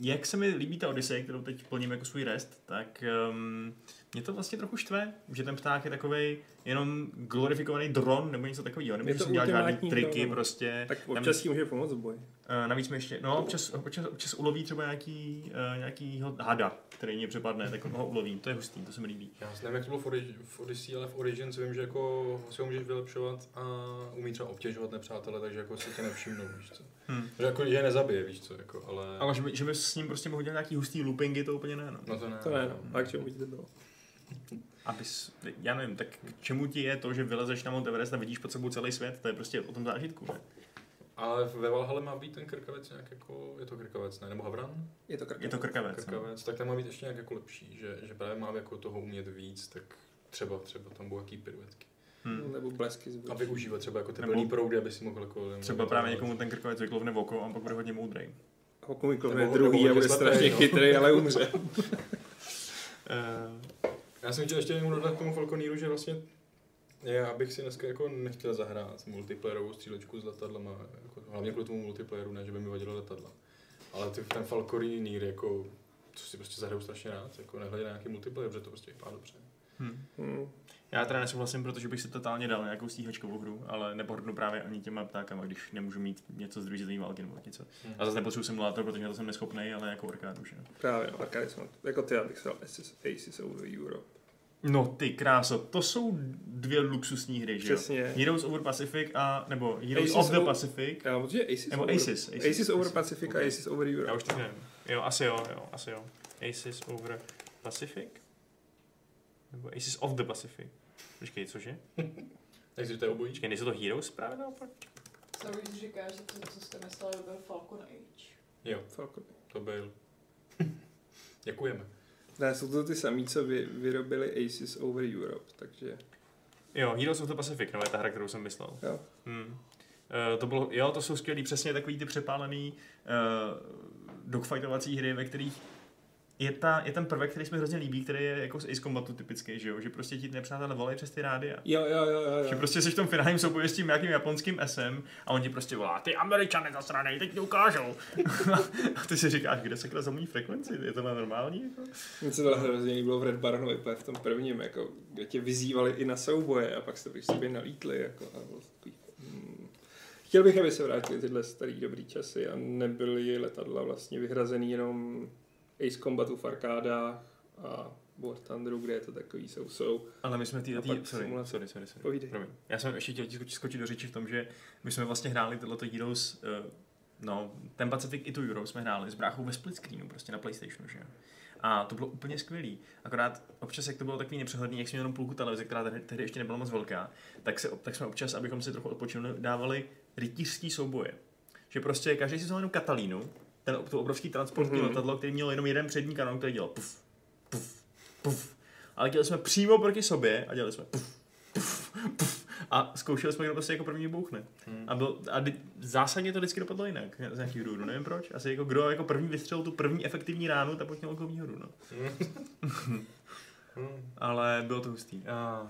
jak se mi líbí ta Odyssey, kterou teď plním jako svůj rest, tak um, mě to vlastně trochu štve, že ten pták je takový jenom glorifikovaný dron nebo něco takového, nemůže to si dělat žádný ultimátní triky dron. prostě. Tak Tam- občas jí může pomoct v boji. Eh, navíc mi ještě, no občas, občas, občas uloví třeba nějaký, uh, nějakýho hada, který mě přepadne, tak ho ulovím, to je hustý, to se mi líbí. Já nevím, jak to bylo v, Origi- v Odyssey, ale v Origins vím, že jako si ho můžeš vylepšovat a umí třeba obtěžovat nepřátele, takže jako si tě nevšimnou, víš co. Hmm. Že jako že je nezabije, víš co, jako, ale... Ale že by, že by s ním prostě mohl dělat nějaký hustý loopingy, to úplně ne, no. No to ne. To ne, no. A k čemu by to bylo? Abys, já nevím, tak k čemu ti je to, že vylezeš na Mount Everest a vidíš pod sebou celý svět, to je prostě o tom zážitku, ne? Ale ve Valhalle má být ten krkavec nějak jako, je to krkavec, ne? Nebo havran? Je to krk. Je to krkavec, no. Krkavec, tak ten má být ještě nějak jako lepší, že, že právě má jako toho umět víc, tak třeba, třeba tam budou jaký piruetky. Hmm. Nebo blesky A zboží. využívat třeba jako ty Nebo- plný proudy, aby si mohl jako... Třeba právě někomu ten krkovec vyklovne v oko a pak bude hodně moudrej. A pokud klopne Nebo- druhý a bude hodně strašně no. chytrý, ale umře. Já jsem chtěl ještě jenom dodat k tomu Falconíru, že vlastně já bych si dneska jako nechtěl zahrát multiplayerovou střílečku s letadlama, jako, hlavně kvůli tomu multiplayeru, ne, že by mi vadilo letadla. Ale ty, ten Falconír jako, to si prostě zahraju strašně rád, jako nehledě na nějaký multiplayer, protože to prostě vypadá dobře. hmm. Hmm. Já teda nesouhlasím, protože bych si totálně dal nějakou stíhačkovou hru, ale nepohodnu právě ani těma ptákama, když nemůžu mít něco z druhé světové války nebo něco. Hmm. A zase nepotřebuji simulátor, protože na to jsem neschopný, ale jako arkádu už. jo. Právě, no, arkády jsou, jako ty, abych se Aces, Aces over Europe. No ty kráso, to jsou dvě luxusní hry, že jo? Přesně. Heroes over Pacific a, nebo Heroes Aces of the o- Pacific. Já mám pocit, že Aces, Nebo over, Aces, Aces, Aces, over Aces. Pacific a Ok. Aces over Europe. Já už teď nevím. Jo, asi jo, jo, asi jo. Aces over Pacific? Nebo Aces of the Pacific? Počkej, cože? Takže to je obojí. Počkej, nejsou to Heroes právě naopak? Navíc říkáš, že to, co jste mysleli, byl Falcon Age. Jo, Falcon. to byl. Děkujeme. Ne, jsou to ty samý, co vy, vyrobili Aces over Europe, takže Jo, Heroes of the Pacific, no je ta hra, kterou jsem myslel. jo. Hmm. Uh, to bylo, jo, to jsou skvělý, přesně takový ty přepálený uh, dogfightovací hry, ve kterých je, ta, je ten prvek, který se mi hrozně líbí, který je jako z Ace Combatu typický, že jo? Že prostě ti nepřátelé volají přes ty rádia. Jo, jo, jo, jo, Že prostě jsi v tom finálním souboji s tím nějakým japonským SM a on ti prostě volá, ty američany zasranej, teď ti ukážou. a ty si říkáš, kde se kdo zamluví frekvenci, je to normální? Jako? Mně se to hrozně líbilo v Red úplně v tom prvním, jako, kde tě vyzývali i na souboje a pak jste bych sobě nalítli. Jako, a bylo to takový, hmm. Chtěl bych, aby se vrátily tyhle starý dobrý časy a nebyly letadla vlastně vyhrazený jenom Ace Combatu v arkádách a War Thunderu, kde je to takový jsou-jsou. Ale my jsme A tý, sorry, simulace. sorry, sorry, sorry. Povídej. Promiň. Já jsem ještě chtěl skočit, skočit do řeči v tom, že my jsme vlastně hráli tohleto Heroes, uh, no, ten Pacific i tu Euro jsme hráli s bráchou ve split screenu, prostě na Playstationu, že jo. A to bylo úplně skvělý. Akorát občas, jak to bylo takový nepřehledný, jak jsme měli jenom půlku televize, která tehdy, tehdy ještě nebyla moc velká, tak, se, tak jsme občas, abychom si trochu odpočinuli, dávali rytířský souboje. že prostě každý si vzal jenom Katalínu, ten, to obrovský transportní Mhm. mm-hmm. letadlo, který mělo jenom jeden přední kanón, který dělal puf, puf, puf. Ale dělali jsme přímo proti sobě a dělali jsme puf, puf, puf. A zkoušeli jsme, kdo prostě jako první bouchne. Hmm. A, byl, a di, zásadně to vždycky dopadlo jinak, z nějakých důvodů, nevím proč. Asi jako kdo jako první vystřelil tu první efektivní ránu, tak pak měl jako výhodu, no. Hmm. Ale bylo to hustý. A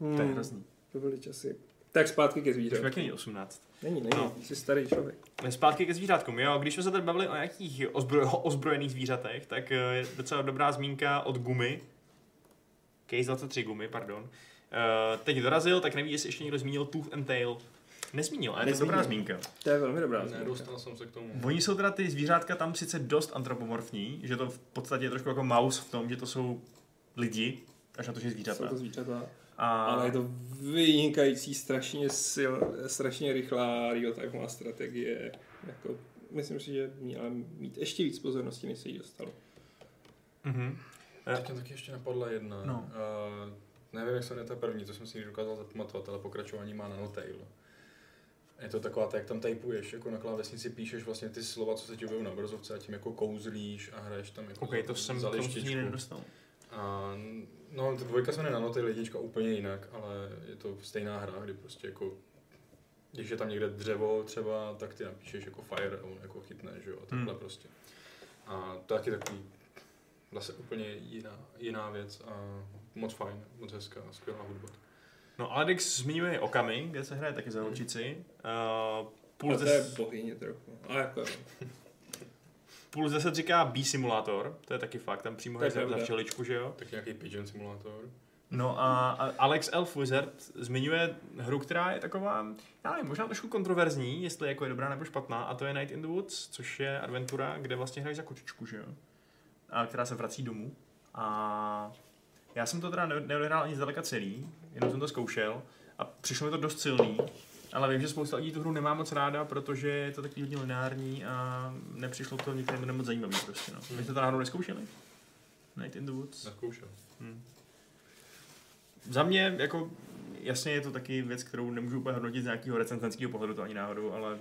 Hmm, to je hrozný. To byly časy. Tak zpátky ke zvířatům. taky není 18. Není, není, No. jsi starý člověk. Zpátky ke zvířátkům. Jo, když jsme se tady bavili o nějakých ozbroj, ozbrojených zvířatech, tak eh, je docela dobrá zmínka od gumy. Case 23 gumy, pardon. Uh, teď dorazil, tak neví, jestli ještě někdo zmínil Tooth and Tail. Nezmínil, ale to je Nezmínil. dobrá zmínka. To je velmi dobrá zmínka. dostal jsem se k tomu. Oni jsou teda ty zvířátka tam sice dost antropomorfní, že to v podstatě je trošku jako mouse v tom, že to jsou lidi, až na to, že Jsou zvířata. to zvířata. A... Ale je to vynikající, strašně, sil, strašně rychlá real-timeová strategie. Jako, myslím si, že měla mít ještě víc pozornosti, než se jí dostalo. Mhm. Teď mě taky ještě napadla jedna. No. Uh, nevím, jak se jmenuje ta první, to jsem si nedokázal zapamatovat, ale pokračování má Nanotail. Je to taková, tak jak tam typuješ, jako na klávesnici píšeš vlastně ty slova, co se ti objeví na obrazovce a tím jako kouzlíš a hraješ tam jako OK, za, to jsem, za to lištičku. A, no, ta dvojka se jmenuje Nanotail, jednička úplně jinak, ale je to stejná hra, kdy prostě jako když je tam někde dřevo třeba, tak ty napíšeš jako fire a on jako chytne, že jo, a takhle Hmm. prostě. A to je taky takový zase úplně jiná, jiná věc a moc fajn, moc hezká, skvělá hudba. No Alex zmiňuje Okami, kde se hraje taky za holčici. Uh, A Pulse, to je bohyně trochu. A jako, Pulse 10 říká B-simulátor, to je taky fakt, tam přímo je za, včeličku, že jo? Tak nějaký Pigeon Simulator. No a, Alex Elf Wizard zmiňuje hru, která je taková, já nevím, možná trošku kontroverzní, jestli jako je dobrá nebo špatná, a to je Night in the Woods, což je adventura, kde vlastně hraješ za kočičku, že jo? A která se vrací domů. A já jsem to teda ne- neodehrál ani zdaleka celý, jenom jsem to zkoušel a přišlo mi to dost silný, ale vím, že spousta lidí tu hru nemá moc ráda, protože je to takový hodně lineární a nepřišlo to některým lidem moc zajímavý prostě, no. Vy jste to náhodou neskoušeli? Night in the Woods? Neskoušel. Hmm. Za mě, jako, jasně je to taky věc, kterou nemůžu úplně hodnotit z nějakého recenzenského pohledu, to ani náhodou, ale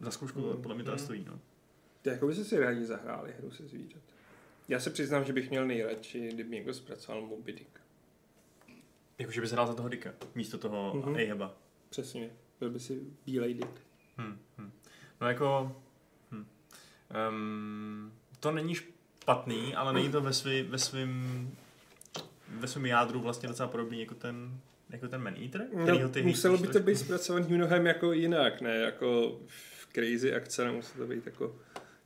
za zkoušku to Hmm. podle mě to Hmm. stojí, no. to jako by se si rádi zahráli hru se zvířat. Já se přiznám, že bych měl nejradši, kdyby někdo zpracoval Moby Dick. Jakože by se dal za toho Dicka, místo toho Mhm. mm-hmm. Ahaba. Přesně. Byl by si bílej Dick. Hmm. Hmm. No jako, hm. um, to není špatný, ale není to ve, svý, ve svým ve svém jádru vlastně docela podobný jako ten, jako ten Man Eater, kterýho ty No, muselo by to být zpracovaný mnohem jako jinak, ne jako v crazy akce, nemuselo to být jako,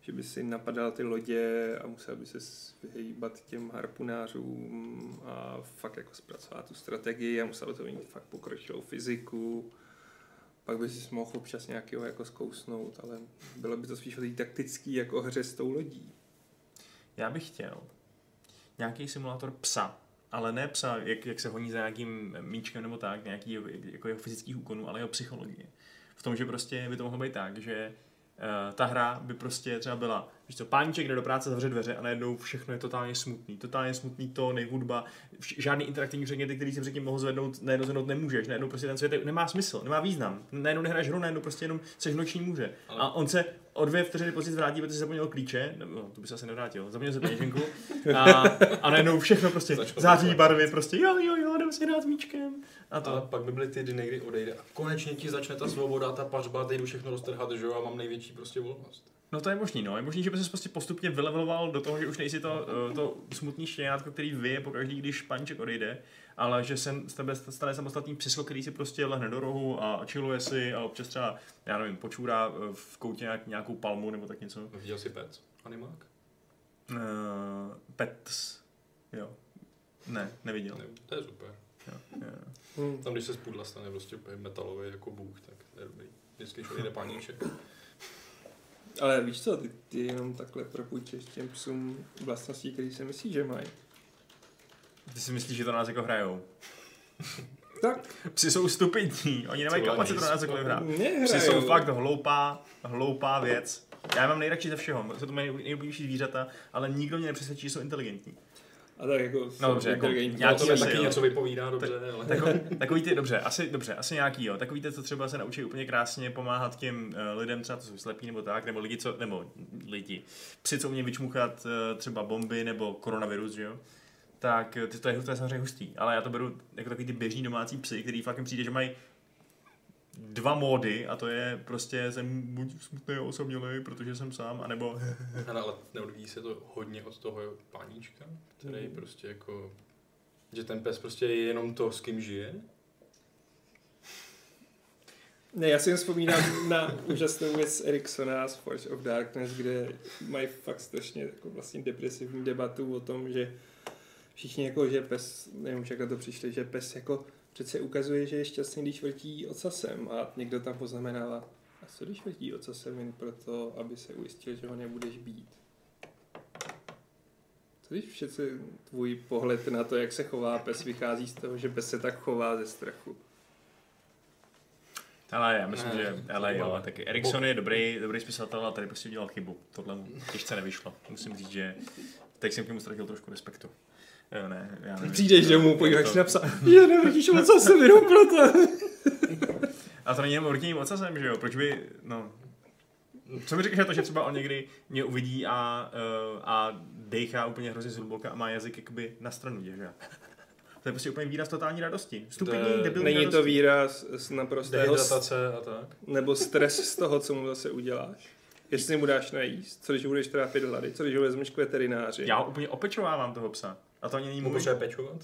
že by si napadal ty lodě a musel by se vyhýbat těm harpunářům a fakt jako zpracovat tu strategii a muselo to mít fakt pokročilou fyziku. Pak by si mohl občas nějakého jako zkousnout, ale bylo by to spíš té taktický jako hře s tou lodí. Já bych chtěl nějaký simulátor psa, ale ne psa, jak, jak se honí za nějakým míčkem nebo tak, nějaký jako jeho fyzických úkonů, ale jeho psychologie. V tom, že prostě by to mohlo být tak, že ta hra by prostě třeba byla, víš co, páníček jde do práce, zavře dveře a najednou všechno je totálně smutný. Totálně smutný tóny, hudba, vš- žádný interaktivní předměty, který si předtím mohl zvednout, najednou zvednout nemůžeš, najednou prostě ten svět nemá smysl, nemá význam. Najednou nehraješ hru, najednou prostě jenom seš noční může. Ale- A on se o dvě vteřiny později vrátí, protože si zapomněl klíče, no, to by se asi nevrátil, zapomněl se peněženku a, a najednou všechno prostě září barvy, prostě jo, jo, jo, jdeme si hrát míčkem. A to. Ale pak by byly ty dny, kdy odejde a konečně ti začne ta svoboda, ta pařba, teď jdu všechno roztrhat, že jo, a mám největší prostě volnost. No to je možný, no. Je možný, že by se prostě postupně vyleveloval do toho, že už nejsi to, eh, to smutný štěňátko, který vyje pokaždý, když paníček odejde, ale že se z tebe stane samostatný psisko, který si prostě lehne do rohu a chilluje si a občas třeba, já nevím, počůrá eh, v koutě nějak, nějakou palmu nebo tak něco. Viděl jsi Pets? Animák? Uh, pets. Jo. Ne, neviděl. Ne, to je super. Jo, jo. Tam, když se z pudla stane prostě metalový jako bůh, tak to je dobrý. Vždycky, když odejde paníček. Ale víš co, ty, ty jenom takhle propůjčeš těm psům vlastností, které si myslíš, že mají. Ty si myslíš, že to na nás jako hrajou? Tak, Psi jsou stupidní, oni nemají kapacitu na nás jakkoliv hrát. Psi jsou fakt hloupá, hloupá věc. Já mám nejradši ze všeho, jsou to moje nejoblíbenější zvířata, ale nikdo mě nepřesvědčí, že jsou inteligentní. A tak jako... No dobře, jako nějaký to taky jo. něco vypovídá dobře, ale... Takový, takový ty, dobře, asi, dobře, asi nějaký, jo. Takový ty, co třeba se naučí úplně krásně pomáhat těm uh, lidem, třeba to jsou slepí nebo tak, nebo lidi, co, nebo lidi, psi, co umějí vyčmuchat uh, třeba bomby nebo koronavirus, že jo. Tak eh, ty, to, je, to je samozřejmě hustý, ale já to beru jako takový ty běžní domácí psy, který fakt přijde, že mají dva módy a to je prostě jsem buď smutný a osamělý, protože jsem sám, anebo Ano, ale neodvíjí se to hodně od toho páníčka, který Hmm. prostě jako... Že ten pes prostě je jenom to, s kým žije. Ne, já si jen vzpomínám na úžasnou věc Ericssona z Forge of Darkness, kde mají fakt strašně jako vlastně depresivní debatu o tom, že všichni jako, že pes, nevím jak na to přišli, že pes jako přece ukazuje, že je šťastný, když vrtí ocasem a někdo tam poznamenává, a co když vrtí ocasem jen proto, aby se ujistil, že ho nebudeš bít. Co když přece tvůj pohled na to, jak se chová pes, vychází z toho, že pes se tak chová ze strachu. Ale já myslím, Ne, že, ale jo, tak Erikson je dobrý, dobrý spisatel a tady prostě udělal chybu. Tohle mu těžce nevyšlo. Musím říct, že teď jsem k němu ztratil trošku respektu. Jo, ne, já nevím. Přijdeš domů, podíváš to- na psa, že nevidíš moc se jenom proto. A to není jenom vrtěním ocasem, že jo? Proč by, no... Co mi říkáš na to, že třeba on někdy mě uvidí a, uh, a dejchá úplně hrozně zhluboka a má jazyk jakoby na stranu, že jo? To je prostě úplně výraz totální radosti. Stupidní, To je- debilní Není radosti. to výraz z naprostého Dehydratace a tak. nebo stres z toho, co mu zase uděláš. Jestli mu dáš najíst, co když budeš trápit hlady, co když ho vezmeš k veterináři, Já ho úplně opečovávám toho psa. A to ani není můj. potřebuje pečovat?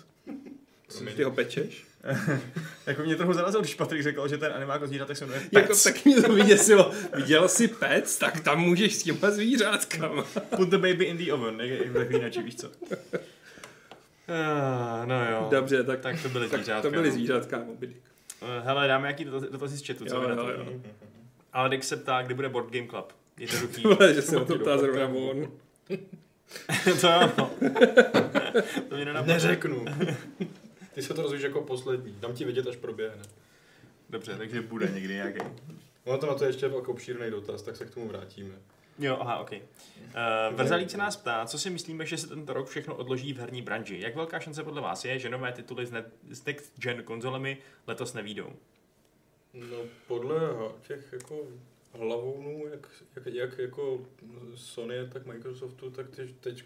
ty ho pečeš. Jako mě trochu zarazilo, když Patrik řekl, že ten animák o zvířatech se jmenuje Jako, Pets. tak mě to vyděsilo. Viděl jsi pec, tak tam můžeš s těma zvířátkama. Put the baby in the oven, jak, jak takový načí, víš co? Uh, no jo. Dobře, tak, Tak to byly tak zvířátka. to byly no. zvířátka, Moby Dick. Eh, Hele, dáme nějaký dotazy, z chatu, co Jo, na jo, to? jo. Ale Dick se ptá, kdy bude Board Game Club. Jednoduchý. Vole, že se na to ptá zrovna on. to jo. no. to mě nenapadlo. Neřeknu. Ty se to rozvíš jako poslední. Dám ti vidět, až proběhne. Dobře, takže bude někdy nějaký. Ono to na to ještě jako obšírný dotaz, tak se k tomu vrátíme. Jo, aha, ok. Uh, Vrzalík se nás ptá, co si myslíme, že se tento rok všechno odloží v herní branži. Jak velká šance podle vás je, že nové tituly s, net, s next gen konzolemi letos nevídou? No podle těch jako hlavounů, jak, jak, jak jako Sony, tak Microsoftu, tak ty teď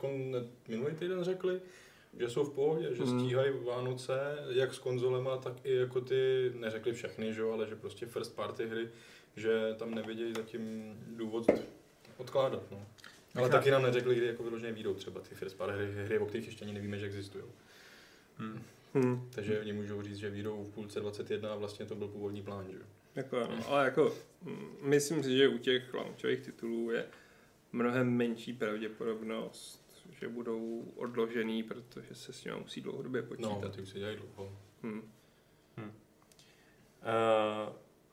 minulý týden řekli, že jsou v pohodě, že Hmm. stíhají Vánoce, jak s konzolema, tak i jako ty, neřekli všechny, že jo, ale že prostě first party hry, že tam nevidějí zatím důvod odkládat, no. Ale Nechápu. taky nám neřekli, kdy jako vyloženě výjdou třeba ty first party hry, hry, o kterých ještě ani nevíme, že existují. Hmm. Hm, Takže oni můžou říct, že výjdou v půlce 21 a vlastně to byl původní plán, že jo. Jako ano, ale jako hm, myslím si, že u těch launchových titulů je mnohem menší pravděpodobnost, že budou odložený, protože se s nimi musí dlouhodobě No, počítat. ty už se dělají dlouho. Hm. Uh,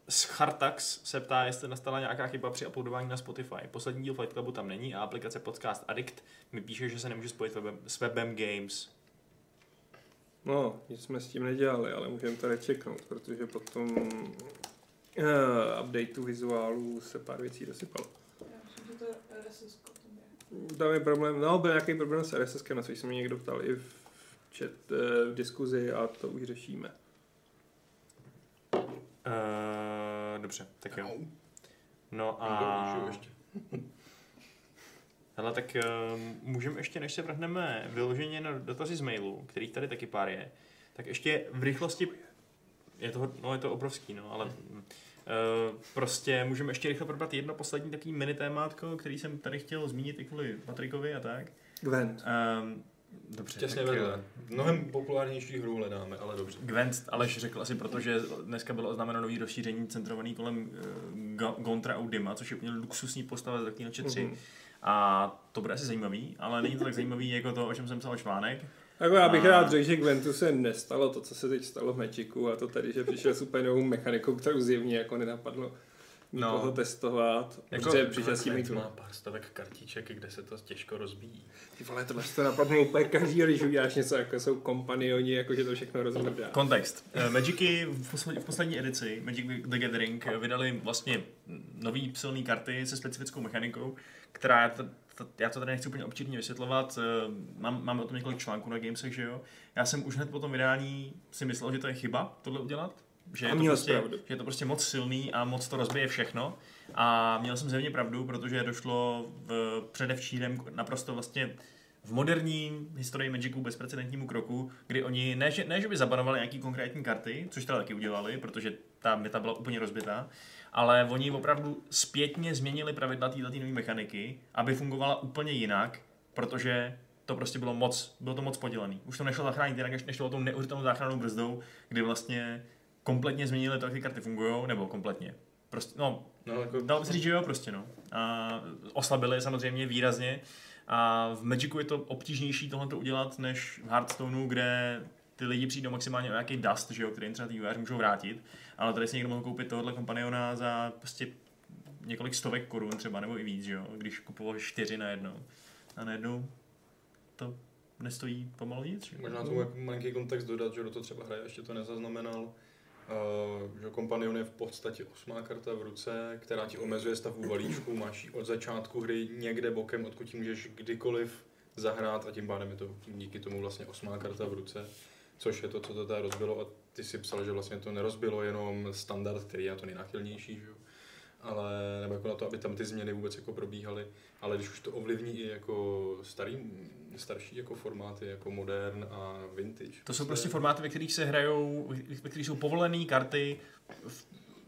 Schartax se ptá, jestli nastala nějaká chyba při uploadování na Spotify. Poslední díl Fight Clubu tam není a aplikace Podcast Addict mi píše, že se nemůže spojit webem, s webem Games. No, nic jsme s tím nedělali, ale můžeme to rečeknout, protože potom uh, updateu vizuálu se pár věcí dosypalo. Já myslím, že to RSS tam je. Problém, no byl nějaký problém s RSS, na což se mě někdo ptal i v, chat, eh, v diskuzi a to už řešíme. Uh, dobře, tak jo. No A... a... ještě. Hele, tak uh, můžeme ještě, než se vrhneme vyloženě na dotazy z mailu, kterých tady taky pár je, tak ještě v rychlosti, je to, no je to obrovský, no, ale uh, prostě můžeme ještě rychle probrat jedno poslední takový mini témátko, který jsem tady chtěl zmínit i kvůli Patrikovi a tak. Gwent. Um, dobře. Těsně vedle. eh, Mnohem populárnější hru hledáme, ale dobře. Gwent Aleš řekl asi proto, že dneska bylo oznámeno nový rozšíření centrovaný kolem uh, Gontra Audima, což je úplně luxusní postava z Dark 3. Mhm. A to bude asi zajímavý, ale není to tak zajímavý jako to, o čem jsem psal článek. Jako já bych A- rád řekl, že Gwentu se nestalo to, co se teď stalo v Magicu a to tady, že přišel s úplně novou mechanikou, kterou zjevně jako nenapadlo No. testovat, Jako- protože přišel s tím mít má pár stovek kartiček, kde se to těžko rozbíjí. Ty vole, tohle to napadlo úplně každý, když uděláš něco, jako jsou kompanioni, jako že to všechno rozmrdá. Kontext. Eh, Magicy v poslední, v poslední edici Magic the Gathering eh, vydali vlastně nový silný karty se specifickou mechanikou, která to, já to tady nechci úplně občírně vysvětlovat, eh, mám, máme o tom několik článků na Gamesech, že jo. Já jsem už hned po tom vydání si myslel, že to je chyba tohle udělat, že je, to prostě, pravdu. že je to prostě moc silný a moc to rozbije všechno. A měl jsem zjevně pravdu, protože došlo v předevčírem naprosto vlastně v moderní historii Magicu bezprecedentnímu kroku, kdy oni, ne že, ne, že by zabanovali nějaký konkrétní karty, což teda taky udělali, protože ta meta byla úplně rozbitá, ale oni opravdu zpětně změnili pravidla této nové mechaniky, aby fungovala úplně jinak, protože to prostě bylo moc, bylo to moc podělený. Už to nešlo zachránit jinak, než nešlo tou neuvěřitelnou záchrannou brzdou, kdy vlastně kompletně změnili to, jak ty karty fungují, nebo kompletně. Prostě, no, No, jako, Dalo by se říct, že jo, prostě, no. A oslabili samozřejmě výrazně. A v Magicu je to obtížnější tohle to udělat, než v Hearthstoneu, kde ty lidi přijdou maximálně o nějaký dust, že jo, který jim třeba ty můžou vrátit. Ale tady si někdo mohl koupit tohohle kompaniona za prostě několik stovek korun třeba, nebo i víc, že jo, když kupoval čtyři na jednou. A najednou to nestojí pomalu nic, že. Možná tomu jako malinký kontext dodat, že do to třeba hraje, ještě to nezaznamenal. Že Companion je v podstatě osmá karta v ruce, která ti omezuje stavu balíčku, máš ji od začátku hry někde bokem, odkud ji můžeš kdykoliv zahrát a tím pádem je to díky tomu vlastně osmá karta v ruce, což je to, co to tady rozbilo a ty si psal, že vlastně to nerozbilo jenom standard, který je to nejnáchylnější, že jo? Ale nebo jako na to, aby tam ty změny vůbec jako probíhaly, ale když už to ovlivní i jako starý, starší jako formáty, jako modern a vintage. To jsou prostě formáty, ve kterých se hrajou, ve kterých jsou povolené karty v,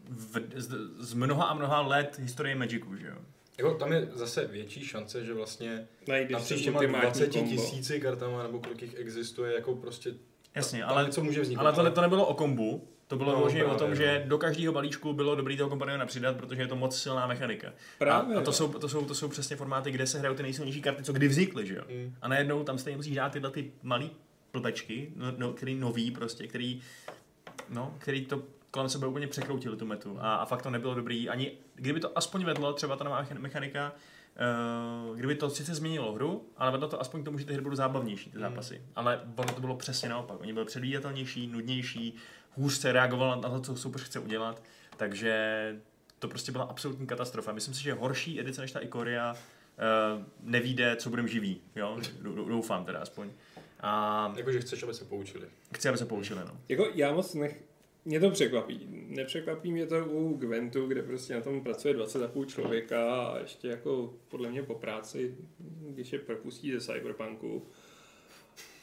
v, z, z mnoha a mnoha let historie Magicu, že jo. Jako tam je zase větší šance, že vlastně Najdeš napříč těma ultimátní 20 kombo. tisíci kartama, nebo kolik jich existuje, jako prostě Jasně, ale, něco může vzniknout. ale tohle to nebylo o kombu, to bylo No, vyloženě o právě, tom, no. že do každého balíčku bylo dobrý toho kompaniona přidat, protože je to moc silná mechanika. Právě. A, a to, jsou, to, jsou, to jsou přesně formáty, kde se hrajou ty nejsilnější karty, co kdy vznikly, že jo. Mm. A najednou tam stejně musíš dát tyhle ty malý blbečky, no, no, který nový prostě, který, no, který to kolem sebe úplně překroutili tu metu a, a fakt to nebylo dobrý. Ani kdyby to aspoň vedlo, třeba ta nová mecha- mechanika, uh, kdyby to sice změnilo hru, ale vedlo to aspoň k tomu, že ty hry budou zábavnější, ty Mm. zápasy. Ale ono to bylo přesně naopak. Oni byli předvídatelnější, nudnější, hůř se reagoval na to, co soupeř chce udělat, takže to prostě byla absolutní katastrofa. Myslím si, že horší edice než ta Ikoria uh, nevíde, co budeme živí, jo? Dou- dou- Doufám teda aspoň. A Jakože chceš, aby se poučili. chci, aby se poučili, no. Jako já moc nech... Mě to překvapí. Nepřekvapí mě to u Gwentu, kde prostě na tom pracuje 20,5 člověka a ještě jako podle mě po práci, když je propustí ze Cyberpunku.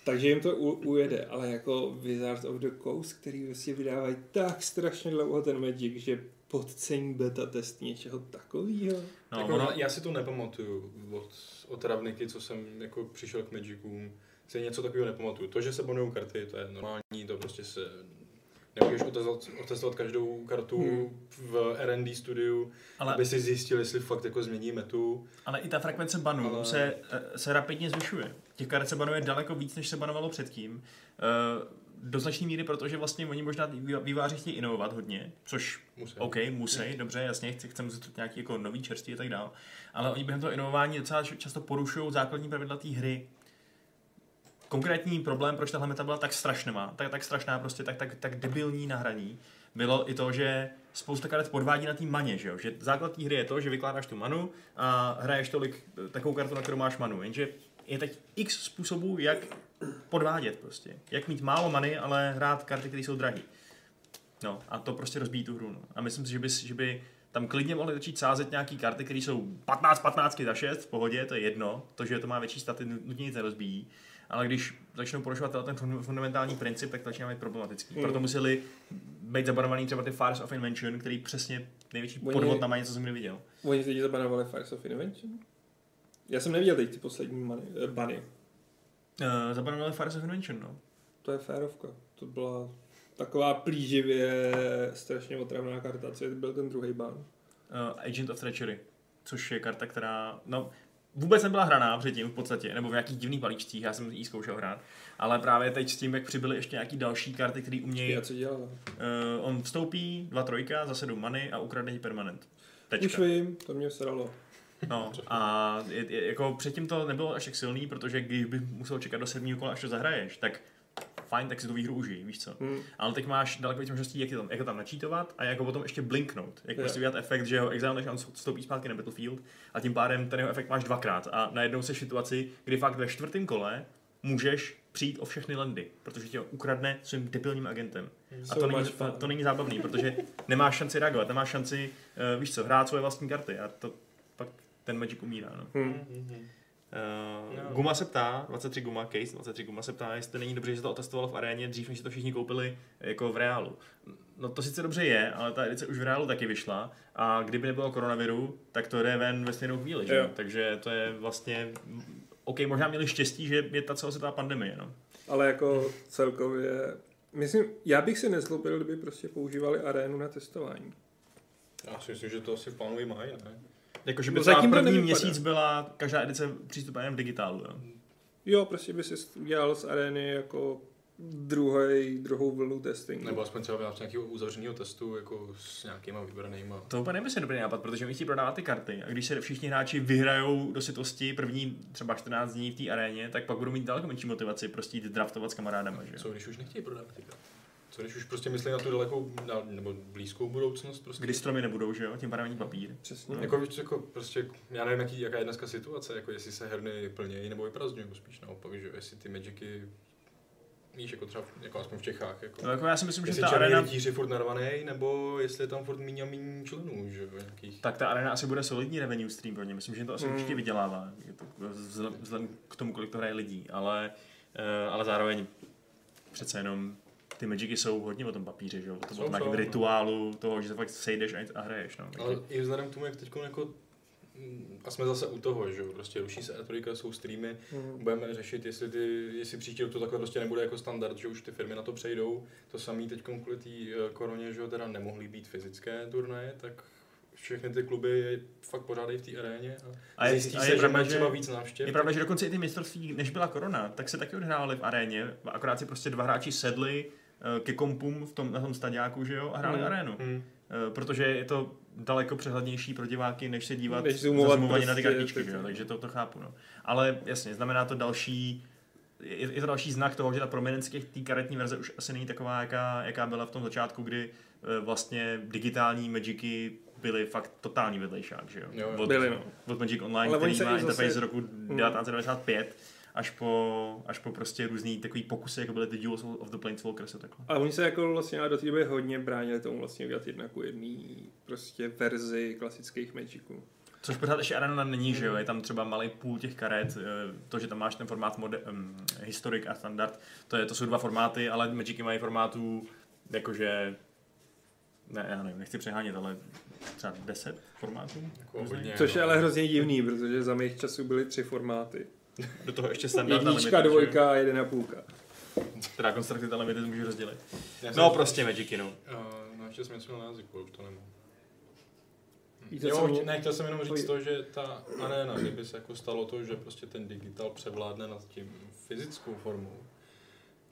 Takže jim to u, ujede, ale jako Wizards of the Coast, který prostě vydávají tak strašně dlouho ten Magic, že podcení beta test něčeho takového. no jako, ono, Já si to nepamatuju od, od Ravniky, co jsem jako přišel k Magicům. Si něco takového nepamatuju. To, že se banují karty, to je normální, to prostě se nemůžeš otestovat, otestovat každou kartu Hmm. v R&D studiu, ale, aby si zjistil, jestli fakt jako změní metu. ale i ta frekvence banů Ale- se, eh, se rapidně zvyšuje. Těch karet se banuje daleko víc, než se banovalo předtím. Eh, Do značné míry, protože vlastně oni možná výváři chtějí inovovat hodně, což Musím. OK, musí, dobře, jasně, chci, chceme zjistit nějaký jako nový čerstvý a tak dál. Ale oni během toho inovování docela často porušují základní pravidla té hry. Konkrétní problém, proč tahle meta byla tak strašná, tak, tak strašná, prostě tak, tak, tak debilní na hraní, bylo i to, že spousta karet podvádí na té maně, že, jo? že základ té hry je to, že vykládáš tu manu a hraješ tolik takovou kartu, na kterou máš manu, jenže je teď x způsobů, jak podvádět prostě. Jak mít málo many, ale hrát karty, které jsou drahé. No a to prostě rozbíjí tu hru. No. A myslím si, že by, že by tam klidně mohli začít sázet nějaký karty, které jsou 15-15 za 6, v pohodě, to je jedno. To, že to má větší staty, nutně nic nerozbíjí. Ale když začnou porušovat ten fun- fundamentální princip, tak to začíná být problematický. Hmm. Proto museli být zabarovaný třeba ty Fires of Invention, který přesně největší Oni- podvod na maně, co jsem kdy viděl. Oni teď zabanovali Fires of Invention? Já jsem neviděl teď ty poslední many, eh, bany. Uh, zabarovali Fires of Invention, no. To je férovka. To byla taková plíživě strašně otravná karta, co je- byl ten druhý ban. uh, Agent of Treachery, což je karta, která no, vůbec nebyla hraná předtím v podstatě, nebo v nějakých divných balíčcích, já jsem ji zkoušel hrát, ale právě teď s tím, jak přibyly ještě nějaký další karty, které umějí, Já co dělala? uh, on vstoupí, dva trojka, za sedm many a ukradne ti permanent. Už Tečka. vím, to mě sralo. No, a je, je, jako předtím to nebylo až tak silný, protože když by musel čekat do sedmého kola, až to zahraješ, tak fajn, tak si tu výhru užij, víš co. Hmm. Ale teď máš daleko víc možností, jak, je tam, jak to tam načítovat a jako potom ještě blinknout. Jak Jo. prostě udělat efekt, že ho exiluješ a on vstoupí zpátky na Battlefield a tím pádem ten jeho efekt máš dvakrát. A najednou se situaci, kdy fakt ve čtvrtém kole můžeš přijít o všechny landy, protože tě ho ukradne svým debilním agentem. A to není, to, to není zábavný, protože nemáš šanci reagovat, nemáš šanci, uh, víš co, hrát svoje vlastní karty a to pak ten Magic umírá. No. Hmm. Uh. Guma se ptá, 23 Guma, Case 23 Guma se ptá, jestli to není dobře, že se to otestovalo v aréně dřív, než si to všichni koupili jako v reálu. No to sice dobře je, ale ta edice už v reálu taky vyšla a kdyby nebylo koronaviru, tak to jde ven ve stejnou chvíli, že? Jo. Takže to je vlastně, OK, možná měli štěstí, že je ta celosvětová pandemie, no. Ale jako celkově, myslím, já bych se nezlobil, kdyby prostě používali arénu na testování. Já si myslím, že to asi v plánu i mají, ne? Jakože by No zatím první měsíc byla každá edice přístupná jen v digitálu, jo. Jo, prostě by si udělal z arény jako druhý, druhou vlnu testingu. Nebo aspoň třeba v rámci nějakého uzavřeného testu, jako s nějakýma vybranýma. To úplně nemyslím dobrý nápad, protože oni chtějí prodávat ty karty a když se všichni hráči vyhrajou do sitosti první třeba 14 dní v té aréně, tak pak budou mít daleko menší motivaci prostě jít draftovat s kamarádama, že? jo? Co když už nechtějí prodávat ty karty? Co když už prostě myslí na tu dalekou na, nebo blízkou budoucnost prostě? Kdy stromy nebudou, že jo, tím pádem ani papír. Přesně. Jako, víš, jako prostě, já nevím, jaký, jaká je dneska situace, jako jestli se herny plnějí nebo vyprazňují, spíš naopak, že jestli ty Magicy, víš, jako třeba, jako aspoň v Čechách, jako. No, jako já si myslím, že jestli ta arena, rytíř je furt narvaný, nebo jestli je tam furt méně a méně členů, že jo, nějakých. tak ta arena asi bude solidní revenue stream pro ně. Myslím, že to asi Mm. určitě vydělává, je to vzhledem- vzhledem k tomu, kolik to hraje lidí, ale, eh, ale zároveň přece jenom ty Magicy jsou hodně o tom papíře, že jo, o tom, Jsou, o tom nějakém jsou, no. rituálu toho, že se fakt sejdeš a, a hraješ, no. Takže- Ale i vzhledem k tomu, jak teď jako mm, a jsme zase u toho, že jo, prostě ruší se E3, jsou streamy, Mhm. budeme řešit, jestli, ty, jestli příští rok to takhle prostě nebude jako standard, že už ty firmy na to přejdou. To samý teď kvůli té eh, koroně, že jo, teda nemohly být fyzické turnaje, tak všechny ty kluby je fakt pořádají v té aréně a, A je- zjistí a se, je že pravda, mají že- třeba víc návštěv. Je pravda, že dokonce i ty mistrovství, než byla korona, tak se taky odhrávaly v aréně, akorát si prostě dva hráči sedli ke kompům v tom, na tom stadiáku, že jo, a hráli Hmm. arénu. Hmm. Eh, Protože je to daleko přehlednější pro diváky, než se dívat Než zoomovat zoomovaně na ty prostě, kartičky, že jo? takže to, to chápu. No. Ale jasně, znamená to další, je, je to další znak toho, že ta prominence těch té karetní verze už asi není taková, jaká, jaká byla v tom začátku, kdy eh, vlastně digitální Magicy byly fakt totální vedlejšák, že jo? Jo, jo. Od, Byly, no. od Magic Online, Ale který má i zase- interface z roku 1995, až po, až po prostě různý takový pokusy, jako byly ty Duels of the Planeswalkers a takhle. A oni se jako vlastně ale do té doby hodně bránili tomu vlastně udělat jedna ku jedný prostě verzi klasických Magiců. Což pořád ještě Arena není, že jo, je tam třeba malý půl těch karet, eh, to, že tam máš ten formát mode, um, historik a standard, to, je, to jsou dva formáty, ale Magicy mají formátů, jakože, ne, já nevím, nechci přehánět, ale třeba 10 formátů. Jako Což je no. ale hrozně divný, protože za mých časů byly tři formáty. Do toho ještě standard Jednička, dvojka a jeden a půlka. Teda Constructed a Limited můžu rozdělit. No jsem- prostě Magicy, no. Uh, no ještě jsem něco měl na jazyku, už to nemám. Víte, jo, co mě- ne, chtěl jsem jenom říct to, že ta arena, kdyby se jako stalo to, že prostě ten digital převládne nad tím fyzickou formou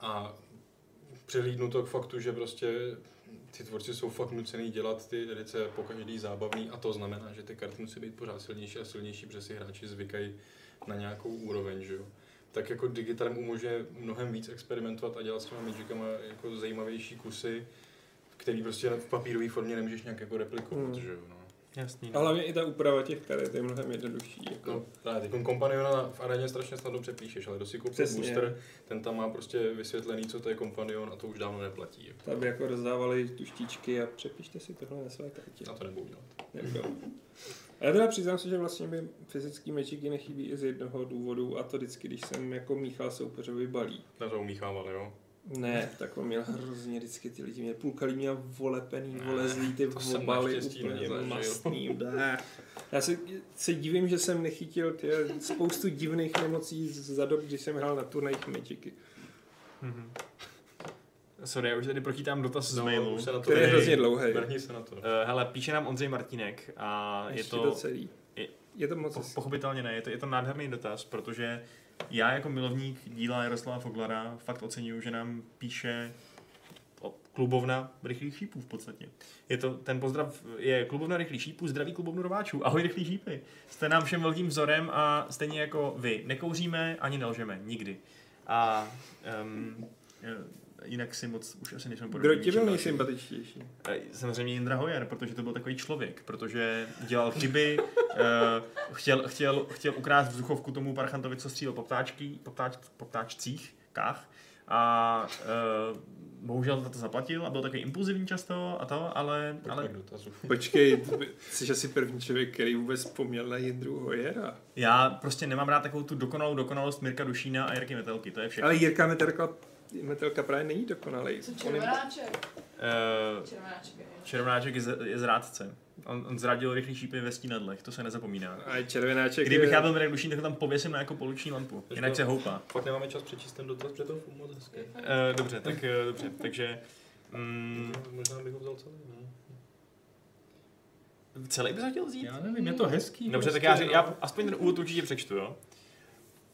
a přehlídnu to k faktu, že prostě ty tvůrci jsou fakt nucený dělat ty edice po každý zábavný a to znamená, že ty karty musí být pořád silnější a silnější, protože si hráči zvykají na nějakou úroveň, že jo. Tak jako digitalem umožňuje mnohem víc experimentovat a dělat s těma magicama jako zajímavější kusy, který prostě v papírové formě nemůžeš nějak jako replikovat, Hmm. že jo. No. Jasný. A hlavně i ta úprava těch karet je mnohem jednodušší. Jako. No, právě teď kompaniona v aréně strašně snadno přepíšeš, ale kdo si koupil Přesně. booster, ten tam má prostě vysvětlený, co to je kompanion a to už dávno neplatí. Jako. Tam by jako rozdávali tuštičky a přepište si tohle na své kartě. Na to nebudu dělat. Nebudou. A já teda přiznám se, že vlastně by fyzický mečiky nechybí i z jednoho důvodu a to vždycky, když jsem jako míchal soupeřovi balí. Na to umíchával, jo. Ne, tak on měl hrozně vždycky ty lidi, měl půlka lidí měl volepený, Ne, volezlý ty obaly úplně mastný. Já se, se divím, že jsem nechytil ty, spoustu divných nemocí za dob, když jsem hrál na turnajích mečiky. Mhm. Sorry, já už tady pročítám dotaz z No, mailu. už se na to Který je hrozně dlouhý. Vrhni se na to. Uh, hele, píše nám Ondřej Martinek a je Ještě to, to celý. je- Je to moc po, pochopitelně ne, je to, je to nádherný dotaz, protože já jako milovník díla Jaroslava Foglara fakt oceňuju, že nám píše klubovna rychlých šípů v podstatě. Je to, ten pozdrav je klubovna rychlých šípů, zdraví klubovnu rováčů, ahoj rychlí šípy. Jste nám všem velkým vzorem a stejně jako vy nekouříme ani nelžeme, nikdy. A um, jinak si moc už asi nejsem Kdo ti byl nejsympatičtější? Eh, Samozřejmě Jindra Hoyer, protože to byl takový člověk, protože dělal chyby, eh, chtěl, chtěl, chtěl ukrást vzduchovku tomu parchantovi, co střílel po, ptáčky, po, ptáč, po ptáčcích, kách, a uh, bohužel za to zaplatil a byl takový impulzivní často a to, ale, ale. Počkej, ty jsi asi první člověk, který vůbec vzpomněl na Jindru Hojera. já prostě nemám rád takovou tu dokonalou dokonalost Mirka Dušína a Jirky Metelky, to je všechno. Ale Jirka Metelka, Metelka právě není dokonalý. Co On je- červenáček? Uh, Červenáček je. červenáček je, z, je zrádce. On, on zradil rychlý šípy ve stínadlech, to se nezapomíná. A červenáček Kdybych je... já byl Mirek Dušín, tak ho tam pověsím na jako poluční lampu. Jinak se houpá. Fakt nemáme čas přečíst ten dotaz, protože to je moc hezké. Uh, dobře, tak uh, dobře, takže... Mm, Možná bych ho vzal celý, no. celý bys ho chtěl vzít? Já nevím, je to hezký. Dobře, tak prostě, já, ři- no. já aspoň ten úvod určitě přečtu, jo.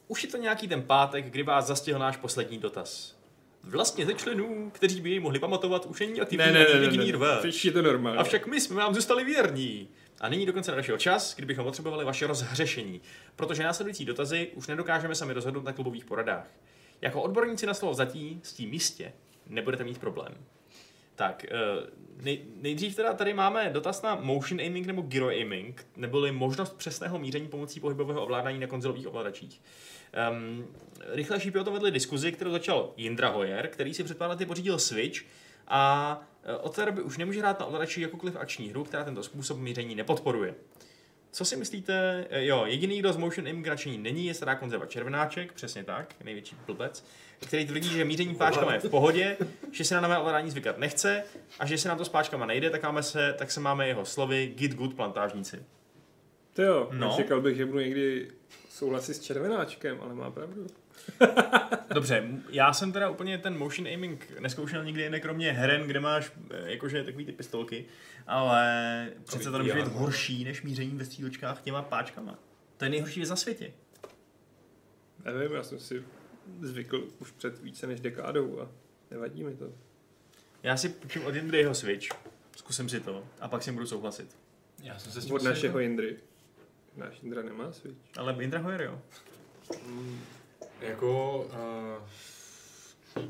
Už je to nějaký ten pátek, kdy vás zastihl náš poslední dotaz. Vlastně ze členů, kteří by jej mohli pamatovat, už není aktivní Ne, ne, ne, ne, ne, ne. je to normální. Avšak my jsme vám zůstali věrní. A nyní dokonce nadešel čas, kdybychom potřebovali vaše rozhřešení, protože následující dotazy už nedokážeme sami rozhodnout na klubových poradách. Jako odborníci na slovo zatí s tím jistě nebudete mít problém. Tak, eh, nej, nejdřív teda tady máme dotaz na motion aiming nebo gyro aiming, neboli možnost přesného míření pomocí pohybového ovládání na konzolových ovladačích. Um, rychle šípy o tom vedli diskuzi, kterou začal Jindra Hoyer, který si před pár lety pořídil Switch a eh, od té doby už nemůže hrát na ovladači jakoukoliv akční hru, která tento způsob míření nepodporuje. Co si myslíte? Eh, Jo, jediný, kdo z motion nadšení není, je stará konzerva Červenáček, přesně tak, největší blbec, který tvrdí, že míření páčkama je v pohodě, že se na nové ovládání zvykat nechce a že se nám to s páčkama nejde, tak, máme se, tak se máme jeho slovy git good plantážníci. To jo, No. no. čekal bych, že budu někdy souhlasit s červenáčkem, ale má pravdu. Dobře, já jsem teda úplně ten motion aiming neskoušel nikdy jinak, kromě heren, kde máš eh, jakože takový ty pistolky, ale přece to nemůže být horší než míření ve střílečkách těma páčkama. To je nejhorší věc na světě. Nevím, já jsem si zvykl už před více než dekádou a nevadí mi to. Já si půjčím od Jindry jeho Switch, zkusím si to a pak si budu souhlasit. Já jsem se s tím Od našeho Jindry. Náš Jindra nemá Switch. Ale Jindra Hoyer, jo. Jako... Uh,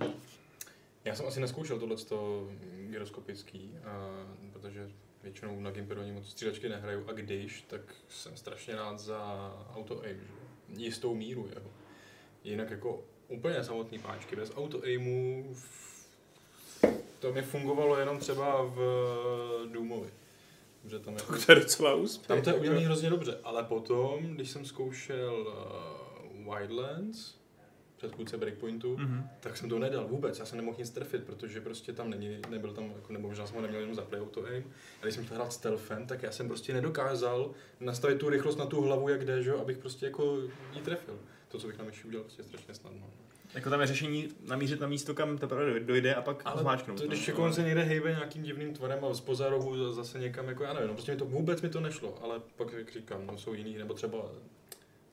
já jsem asi neskoušel tohleto gyroskopický, uh, protože většinou na Gimpadu ani moc střílečky nehraju a když, tak jsem strašně rád za auto aim, jistou míru jeho. Jinak jako úplně samotný páčky, bez auto aimu v- to mi fungovalo jenom třeba v Doomovi. Že tam jako, To je docela úspěch. tam to je udělané hrozně dobře, ale potom, když jsem zkoušel uh, Wildlands, předchůdce Breakpointu, Mhm. tak jsem to nedal vůbec, já jsem nemohl nic trefit, protože prostě tam není, nebyl tam, jako, nebo možná jsem ho neměl jenom za play auto aim. A když jsem chtěl hrát stealthem, tak já jsem prostě nedokázal nastavit tu rychlost na tu hlavu, jak jde, že? abych prostě jako jí trefil. To, co bych na myši udělal, prostě strašně snadno. Jako tam je řešení namířit na místo, kam teprve dojde a pak Ale zmáčknout. to, no. když jako on se někde hejbe nějakým divným tvarem a zpoza rohu zase někam, jako já nevím, no prostě mi to vůbec mi to nešlo, ale pak, jak říkám, no, jsou jiný, nebo třeba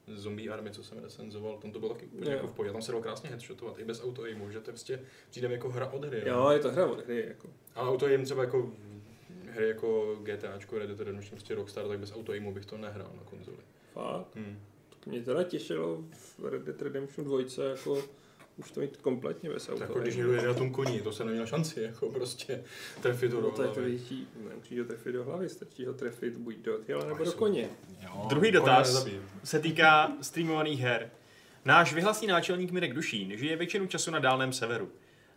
Zombie Army, co jsem recenzoval, tam to bylo taky úplně jako v pohodě, tam se dalo krásně headshotovat, i bez auto aimu, že to je prostě přijde jako hra od hry. no. Jo, je to hra od hry, jako. Ale auto aim třeba jako hry jako GTAčko, Red Dead Redemption, prostě Rockstar, tak bez auto aimu bych to nehrál na konzoli. Fakt. Hmm. Tak mě teda těšilo v Red Dead Redemption 2 jako už to mít kompletně bez Tak auta. jako když někdo jede na tom koni, to se neměl šanci, jako prostě trefit to do No, to je to hlavy. větší, nemusí ho trefit do hlavy, stačí ho trefit buď do těla nebo do koně. Jo. Druhý dotaz se týká streamovaných her. Náš vyhlasný náčelník Mirek Dušín žije většinu času na dálném severu.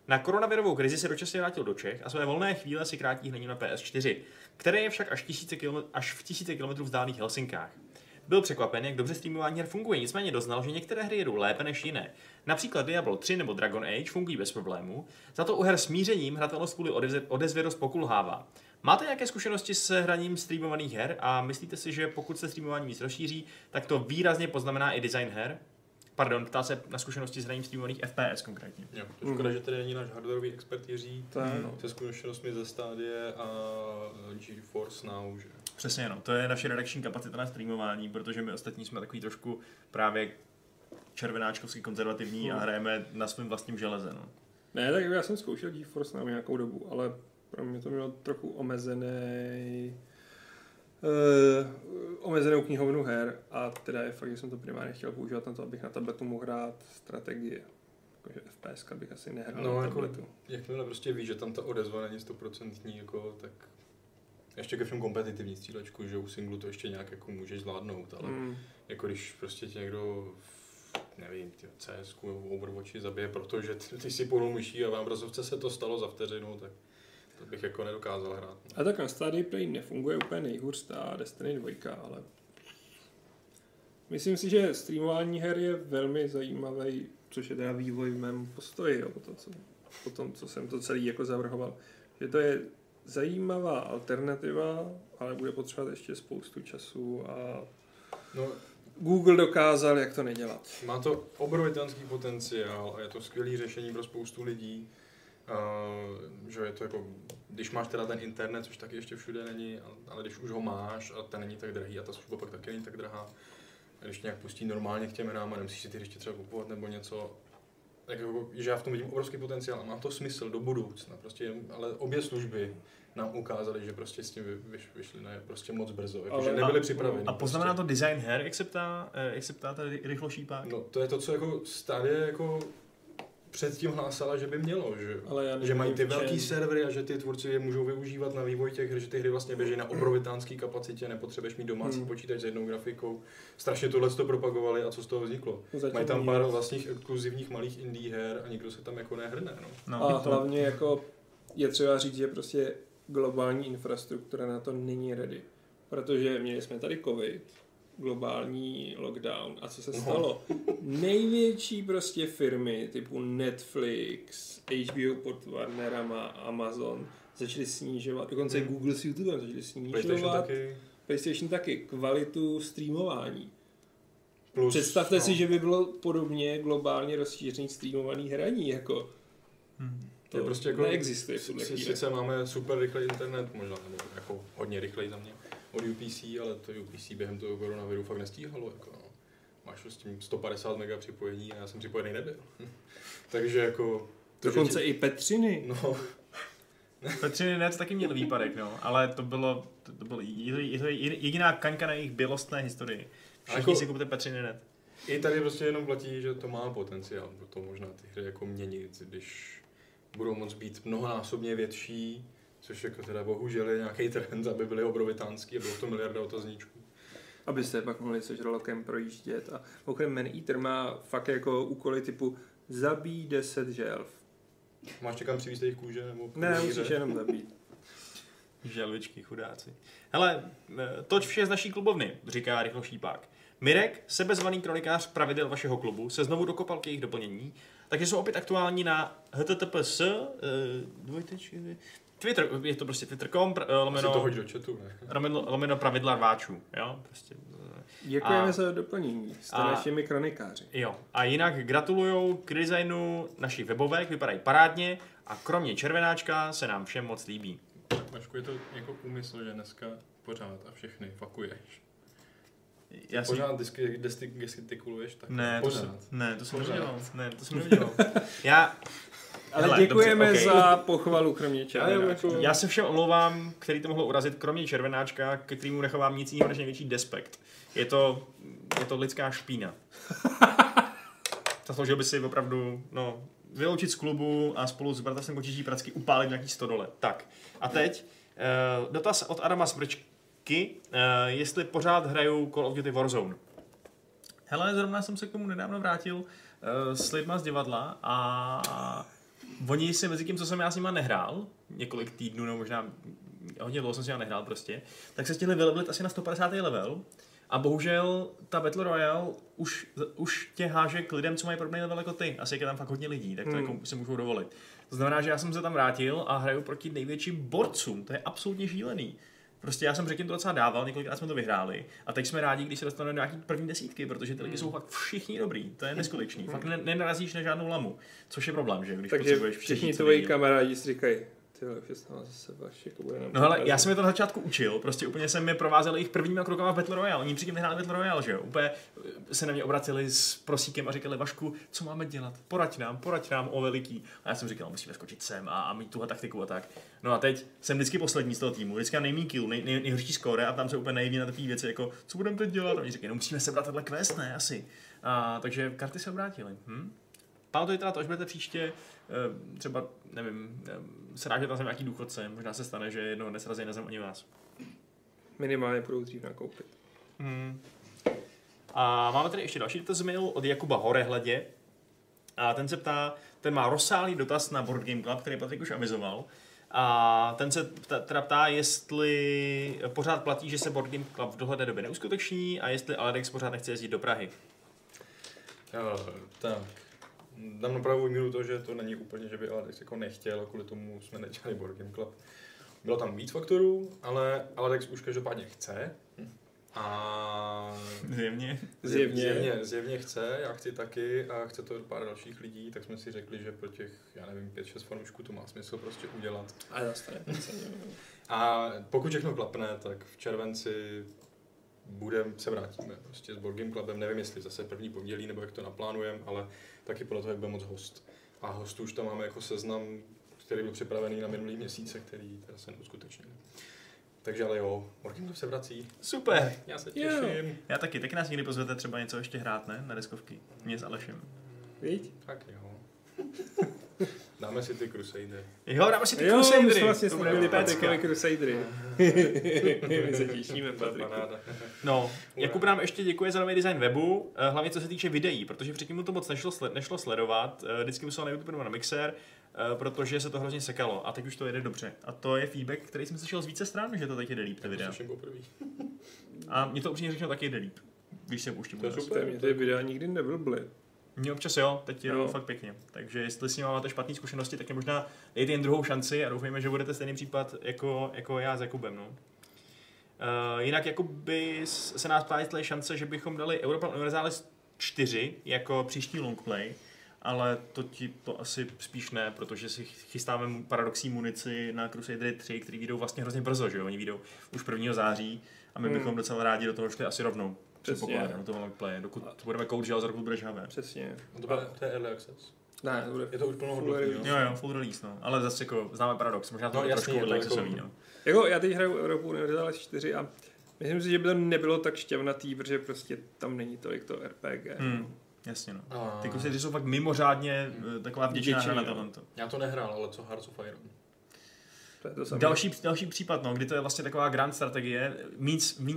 Na koronavirovou krizi se dočasně vrátil do Čech a své volné chvíle si krátí hraní na PS4, které je však až, tisíce až v tisíce kilometrů vzdálených Helsinkách. Byl překvapen, jak dobře streamování her funguje, nicméně doznal, že některé hry jedou lépe než jiné. Například Diablo 3 nebo Dragon Age fungují bez problémů, za to u her s mířením hratelnost kvůli odezvě, odezvě dost pokulhává. Máte nějaké zkušenosti s hraním streamovaných her a myslíte si, že pokud se streamování víc rozšíří, tak to výrazně poznamená i design her? Pardon, ptá se na zkušenosti s hraním streamovaných FPS konkrétně. Jo, to škoda, že tady není náš hardwareový expert Jiří, To je, Hmm. no. se zkušenostmi ze stádie a GeForce Now, že? Přesně no, to je naše redakční kapacita na streamování, protože my ostatní jsme takový trošku právě červenáčkovsky konzervativní a Hmm. hrajeme na svém vlastním železe. No. Ne, tak já jsem zkoušel GeForce na nějakou dobu, ale pro mě to mělo trochu omezený uh, omezenou knihovnu her a teda je fakt, že jsem to primárně chtěl používat na to, abych na tabletu mohl hrát strategie. Jakože FPS bych asi nehrál No, na jako- tabletu. Jakmile prostě víš, že tam ta odezva není stoprocentní, jako, tak ještě ke všem kompetitivní střílečku, že u singlu to ještě nějak jako můžeš zvládnout, ale Mm. jako když prostě tě někdo v, nevím, ty CS Overwatchi zabije, protože ty, ty si pohnul myší a v obrazovce se to stalo za vteřinu, tak to bych jako nedokázal hrát. No. A tak na Stadia Play nefunguje úplně nejhůř ta Destiny 2, ale myslím si, že streamování her je velmi zajímavý, což je teda vývoj v mém postoji, jo, po, tom, co, po tom, co jsem to celý jako zavrhoval. Že to je zajímavá alternativa, ale bude potřebovat ještě spoustu času a No, Google dokázal, jak to nedělat. Má to obrovitánský potenciál a je to skvělé řešení pro spoustu lidí. Uh, že je to jako, když máš teda ten internet, což taky ještě všude není, ale- když už ho máš a ten není tak drahý a ta služba pak taky není tak drahá, když nějak pustí normálně k těm hrám a nemusíš si ty ještě třeba kupovat nebo něco, tak jako, že já v tom vidím obrovský potenciál a má to smysl do budoucna, prostě, ale obě služby nám ukázaly, že prostě s tím vy, vyš, vyšli na prostě moc brzo, jako, Ale- že nebyli a- připraveni. A poznamená prostě. to design her, jak se ptá, eh, jak se ptá tady rychlošípák? No to je to, co jako Stadia jako předtím hlásala, že by mělo, že, Ale já že mají ty velký čem- servery a že ty tvůrci je můžou využívat na vývoj těch her, že ty hry vlastně běží na obrovitánský kapacitě, nepotřebuješ mít domácí Hmm. počítač s jednou grafikou. Strašně tohle to propagovali a co z toho vzniklo? Zatím Mají tam nic. pár vlastních exkluzivních malých indie her a nikdo se tam jako nehrne. No. No, A to, hlavně jako je třeba říct, že prostě globální infrastruktura na to není ready. Protože měli jsme tady covid, globální lockdown a co se No. stalo? Největší prostě firmy typu Netflix, HBO pod Warnerama, Amazon začaly snižovat, dokonce Hmm. Google s YouTubem začaly PlayStation snižovat, taky. PlayStation taky, kvalitu streamování. Plus, Představte no, si, že by bylo podobně globálně rozšířený streamovaný hraní, jako Hm. to je prostě jako, neexistuje. Sice máme super rychlý internet, možná nebo jako hodně rychlej za mě, od UPC, ale to UPC během toho koronaviru fakt nestíhalo. Jako, no. Máš s tím 150 mega připojení a já jsem připojený nebyl. Takže jako... Dokonce ti- i Petřiny. No, Petřiny net taky měl výpadek, no, ale to bylo, to, to bylo jediná kaňka na jejich bělostné historii. Všichni Jako- si kupte Petřiny net. i tady prostě jenom platí, že to má potenciál, to možná ty hry jako měnit, když budou moc být mnohonásobně větší, což jako teda bohužel je nějaký trend, aby byly obrovitánský a bylo to miliarda otazníčků. Abyste pak mohli se žralokem projíždět. A mimochodem Man Eater má fakt jako úkoly typu zabij 10 želv. Máš čekám přivést jejich kůže? Nebo Ne, kůže? musíš jenom zabít. Želvičky, chudáci. Hele, eh, toť vše z naší klubovny, říká Rychlo Šípák. Mirek, sebezvaný kronikář pravidel vašeho klubu, se znovu dokopal k jejich doplnění, takže jsou opět aktuální na https uh, dvojtečky, Twitter, je to prostě twitter.com, pr- eh, Asi to lomeno, hoď do chatu, ne? lomeno, lomeno pravidla rváčů, jo, prostě, eh, Děkujeme A- za doplnění. Jste a- našimi kronikáři. jo. A jinak gratulujou k designu našich webovek, vypadají parádně a kromě červenáčka se nám všem moc líbí. Vašku, je to jako úmysl, že dneska pořád a všechny fakuješ. Já si... Pořád disky, desky, gestikuluješ, tak Ne, to pořád. jsem, ne, to jsem Pořád. neudělal. Ne, to jsem neudělal. Já, Ale Hele, děkujeme dobře, okej. za pochvalu, kromě Já červenáčka. jako, já se všem omlouvám, který to mohlo urazit, kromě červenáčka, ke kterému nechovám nic jiného než největší despekt. Je to, je to lidská špína. Zasloužil by si opravdu, no, vyloučit z klubu a spolu s bratrem Kočičí Pracky upálit nějaký stodole. Tak, a teď uh, dotaz od Adama Smrčky, uh, jestli pořád hraju Call of Duty Warzone. Hele, zrovna jsem se k tomu nedávno vrátil uh, s lidma z divadla a oni si mezi tím, co jsem já s nima nehrál, několik týdnů, nebo možná hodně dlouho jsem s nima nehrál prostě, tak se stihli vylevelit asi na 150. level a bohužel ta Battle Royale už, už tě háže k lidem, co mají podobný level jako ty. Asi je tam fakt hodně lidí, tak to Hmm. jako si můžou dovolit. To znamená, že já jsem se tam vrátil a hraju proti největším borcům. To je absolutně šílený. Prostě já jsem řekl, to docela dával, několikrát jsme to vyhráli. A teď jsme rádi, když se dostaneme do nějaký první desítky, protože ty lidi jsou fakt všichni dobrý. To je neskutečný. Fakt ne, nenarazíš na žádnou lamu. Což je problém, že? Když Takže potřebuješ všichni tvoji kamarádi si říkají, No hele, já jsem je to na začátku učil, prostě úplně jsem je provázel jejich prvníma krokama v Battle Royale. Oni předtím nehráli Battle Royale, že jo? Úplně se na mě obraceli s prosíkem a říkali, Vašku, co máme dělat? Poraď nám, poraď nám o veliký. A já jsem říkal, musíme skočit sem a, a mít tuhle taktiku a tak. No a teď jsem vždycky poslední z toho týmu, vždycky mám nejmý kill, nej, nej, nejhorší skóre a tam se úplně naivní na takové věci, jako, co budeme teď dělat? A oni říkají, no musíme sebrat tenhle quest, ne, asi. A, takže karty se obrátily. Hm? Pamatujte teda to, až budete příště, eh, třeba, nevím, eh, srážet na zem nějaký důchodce, možná se stane, že jednou dnes razí na zem oni vás. Minimálně budou dřív nakoupit. Hmm. A máme tady ještě další dotaz mail od Jakuba Horehledě. A ten se ptá, ten má rozsáhlý dotaz na Board Game Club, který Patrik už avizoval. A ten se teda ptá, jestli pořád platí, že se Board Game Club v dohledné době neuskuteční a jestli Alex pořád nechce jezdit do Prahy. Jo, tak. Dám na pravou míru to, že to není úplně, že by Alex jako nechtěl, a kvůli tomu jsme nedělali Board Game Club. Bylo tam víc faktorů, ale Alex už každopádně chce. A Zjevně. Zjevně. zjevně, zjevně chce, já chci taky a chce to pár dalších lidí, tak jsme si řekli, že pro těch, já nevím, 5-6 fanoušků to má smysl prostě udělat. A zase. A pokud všechno klapne, tak v červenci budem, se vrátíme prostě s Board Game Clubem, nevím jestli zase první pondělí, nebo jak to naplánujeme, ale taky podle toho, jak bude moc host. A hostů už tam máme jako seznam, který byl připravený na minulý měsíce, který teda se neuskutečnil. Takže ale jo, Board Game Club se vrací. Super. Já se Jo. těším. Já taky, taky nás někdy pozvete třeba něco ještě hrát, ne? Na deskovky. Mě s Alešem. Víš? Tak jo. Dáme si ty Crusader. Jo, dáme si ty Jo, my Crusadery. jsme vlastně To bude slíbili Crusadery. my se těšíme, Patrik. No, Jakub nám ještě děkuje za nový design webu, eh, hlavně co se týče videí, protože předtím mu to moc nešlo, sled, nešlo sledovat, eh, vždycky musel na YouTube nebo na Mixer, eh, protože se to hrozně sekalo a teď už to jede dobře. A to je feedback, který jsem slyšel z více stran, že to teď jde líp, ty videa. A mě to upřímně řečeno taky jde líp, když se pouštím. To je super. Mě ty videa nikdy neblbly. Mně občas jo, teď je Jo. fakt pěkně. Takže jestli s ním máte špatné zkušenosti, tak je možná dejte jen druhou šanci a doufejme, že budete stejný případ jako, jako já s Jakubem. No. Uh, jinak Jakuby s- se nás ptá, šance, že bychom dali Europa Universalis 4 jako příští longplay, ale to ti to asi spíš ne, protože si chystáme paradoxní munici na Crusader 3, který vyjdou vlastně hrozně brzo, že jo? Oni vyjdou už 1. září a my Hmm. bychom docela rádi do toho šli asi rovnou. Přesně. Předpokládám, do toho longplay, dokud budeme kouč, že za roku bude žhavé. Přesně. No to, bude, to je early access. Ne, to bude Je to už Full jo? release. Jo, jo, full release, no. Ale zase jako známe paradox, možná to No, no, jasný, trošku je to odlej jako- no. Jako já teď hraju Europu Universalis 4 a myslím si, že by to nebylo tak šťavnatý, protože prostě tam není tolik to RPG. Hmm, jasně, no. A Ty kusy jsou fakt mimořádně eh, taková vděčná na talento. Já to nehrál, ale co Hearts of Iron? To je to samé. Další, další případ, no, kdy to je vlastně taková grand strategie,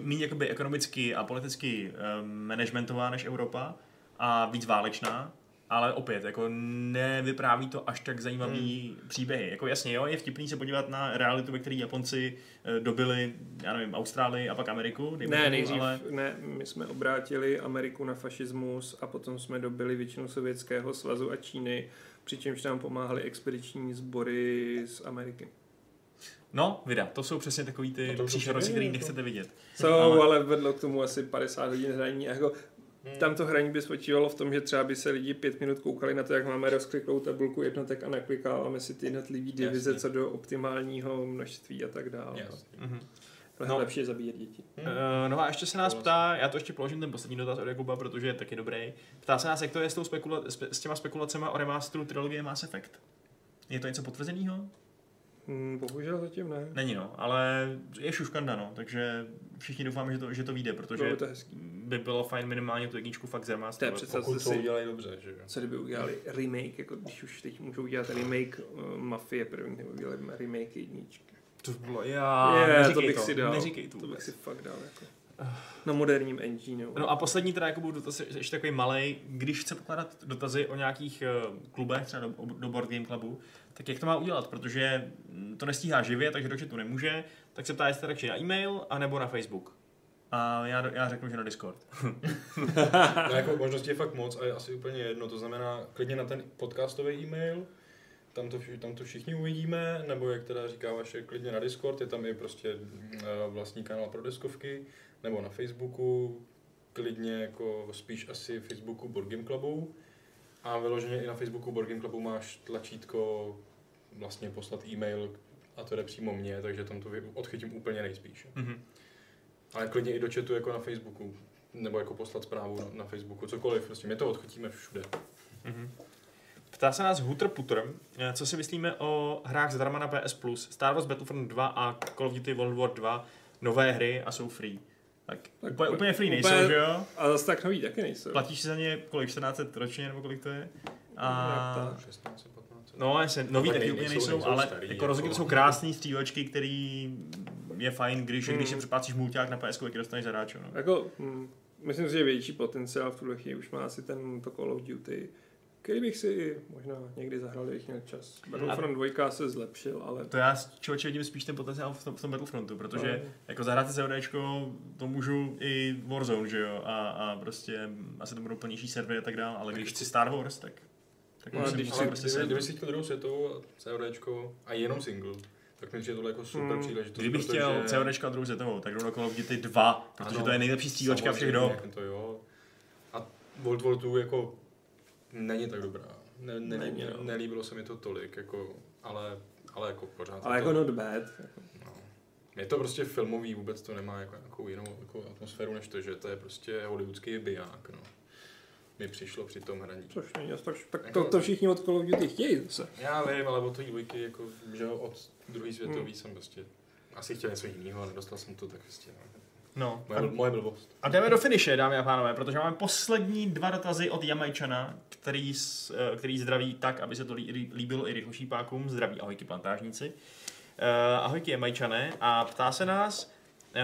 méně jakoby ekonomicky a politicky um, managementová než Evropa a víc válečná, ale opět, jako nevypráví to až tak zajímavý hmm. příběhy. Jako jasně, jo, je vtipný se podívat na realitu, ve které Japonci eh, dobili, já nevím, Austrálii a pak Ameriku. Ne, tomu, nejdřív, ale ne, my jsme obrátili Ameriku na fašismus a potom jsme dobili většinu Sovětského svazu a Číny, přičemž nám pomáhali expediční sbory z Ameriky. No, videa, to jsou přesně takový ty No určitě které je, nechcete vidět. Jsou, Ale- ale... ale vedlo k tomu asi 50 hodin hraní. A jako, Hmm. tam to hraní by spočívalo v tom, že třeba by se lidi pět minut koukali na to, jak máme rozkliklou tabulku jednotek a naklikáváme si ty jednotlivé divize Jasně. co do optimálního množství a tak dále. Jasný. Mhm. Ale No. lepší je zabíjet děti. Hmm. Uh, no a ještě se nás ptá, já to ještě položím ten poslední dotaz od Jakuba, protože je taky dobrý. Ptá se nás, jak to je s, tou spekula- s těma spekulacemi o remasteru trilogie Mass Effect. Je to něco potvrzeného? Hmm, bohužel zatím ne. Není no, ale je šuškanda no, takže všichni doufáme, že to, že to vyjde, protože Bylo by to hezký. by bylo fajn minimálně tu jedničku fakt To je přece Pokud to si, udělají dobře, že jo? co kdyby udělali remake, jako když už teď můžou udělat remake uh, Mafie první, nebo udělali remake jedničky. To by bylo, já, Je, neříkej to bych to, si dal. neříkej to To bych si fakt dal jako. Na moderním engineu. No a poslední teda jako dotaz, je ještě takový malý, když chce pokládat dotazy o nějakých uh, klubech, třeba do, do Board Game Clubu, tak jak to má udělat, protože to nestíhá živě, takže do chatu nemůže, tak se ptá, jestli radši na e-mail, anebo na Facebook. A já, já řeknu, že na Discord. No jako možností je fakt moc a je asi úplně jedno, to znamená klidně na ten podcastový e-mail, tam to, tam to všichni uvidíme, nebo jak teda říká vaše, klidně na Discord, je tam i prostě eh, vlastní kanál pro deskovky, nebo na Facebooku, klidně jako spíš asi Facebooku Board Game Clubu. A vyloženě i na Facebooku Game Clubu máš tlačítko vlastně poslat e-mail a to jde přímo mně, takže tam to odchytím úplně nejspíš. Mhm. Ale klidně i do chatu jako na Facebooku, nebo jako poslat zprávu na, na Facebooku, cokoliv, prostě my to odchytíme všude. Mhm. Ptá se nás Hooter Putter, eh, co si myslíme o hrách zdarma na PS Plus, Star Wars Battlefront 2 a Call of Duty World War 2, nové hry a jsou free. Tak, Tak úplně, úplně free nejsou, úplně- že jo? A zase tak nový taky nejsou. Platíš si za ně kolik, 14 ročně nebo kolik to je? A, Tak. 16, 15. no, jasně, nový Tak taky úplně nejsou- nejsou, nejsou ale starý, jako rozhodně to jako- jsou krásné střílečky, který je fajn, když, Hmm. když si přeplácíš mulťák na PSku, jak je dostaneš zadáčo. No. Jako, hm, myslím si, že větší potenciál v tuhle chvíli už má asi ten to Call of Duty, který bych si možná někdy zahrál, kdybych měl čas. Battlefront 2 se zlepšil, ale To já člověče vidím spíš ten potenciál v tom, v tom Battlefrontu, protože No. jako zahrát si CODčko, to můžu i Warzone, že jo, a, a prostě asi to budou plnější servery a tak dále, ale když chci Star Wars, tak, tak No, musím, když Ale prostě kdyby, se... kdyby si chtěl druhou světovou a CODčko a jenom single, tak mi přijde tohle jako super Hmm. příležitost. Kdybych chtěl CODčko a druhou světovou, tak jdu na Call of Duty 2, protože Ano, to je nejlepší střílečka všech dob. samozřejmě, To jo. A World War 2 jako není tak dobrá. Ne, ne, Není, ne, no. nelíbilo se mi to tolik, jako, ale, ale jako pořád. ale jako to, not bad. no. Je to prostě filmový, vůbec to nemá jako nějakou jinou jako atmosféru, než to, že to je prostě hollywoodský biják, no. Mi přišlo při tom hraní. Což není tak, tak to, to všichni od Call of Duty chtějí zase. Já vím, ale od té dvojky, jako, že od druhé světové Hmm. jsem prostě asi chtěl něco jiného a nedostal jsem to, tak prostě, no. No. Moje, bl- moje blbost. A jdeme do finiše, dámy a pánové, protože máme poslední dva dotazy od Jamajčana, který, eh, který zdraví tak, aby se to lí- lí- líbilo i rychlošípákům. Zdraví ahojky plantážníci. Uh, ahojky Jamajčané a ptá se nás,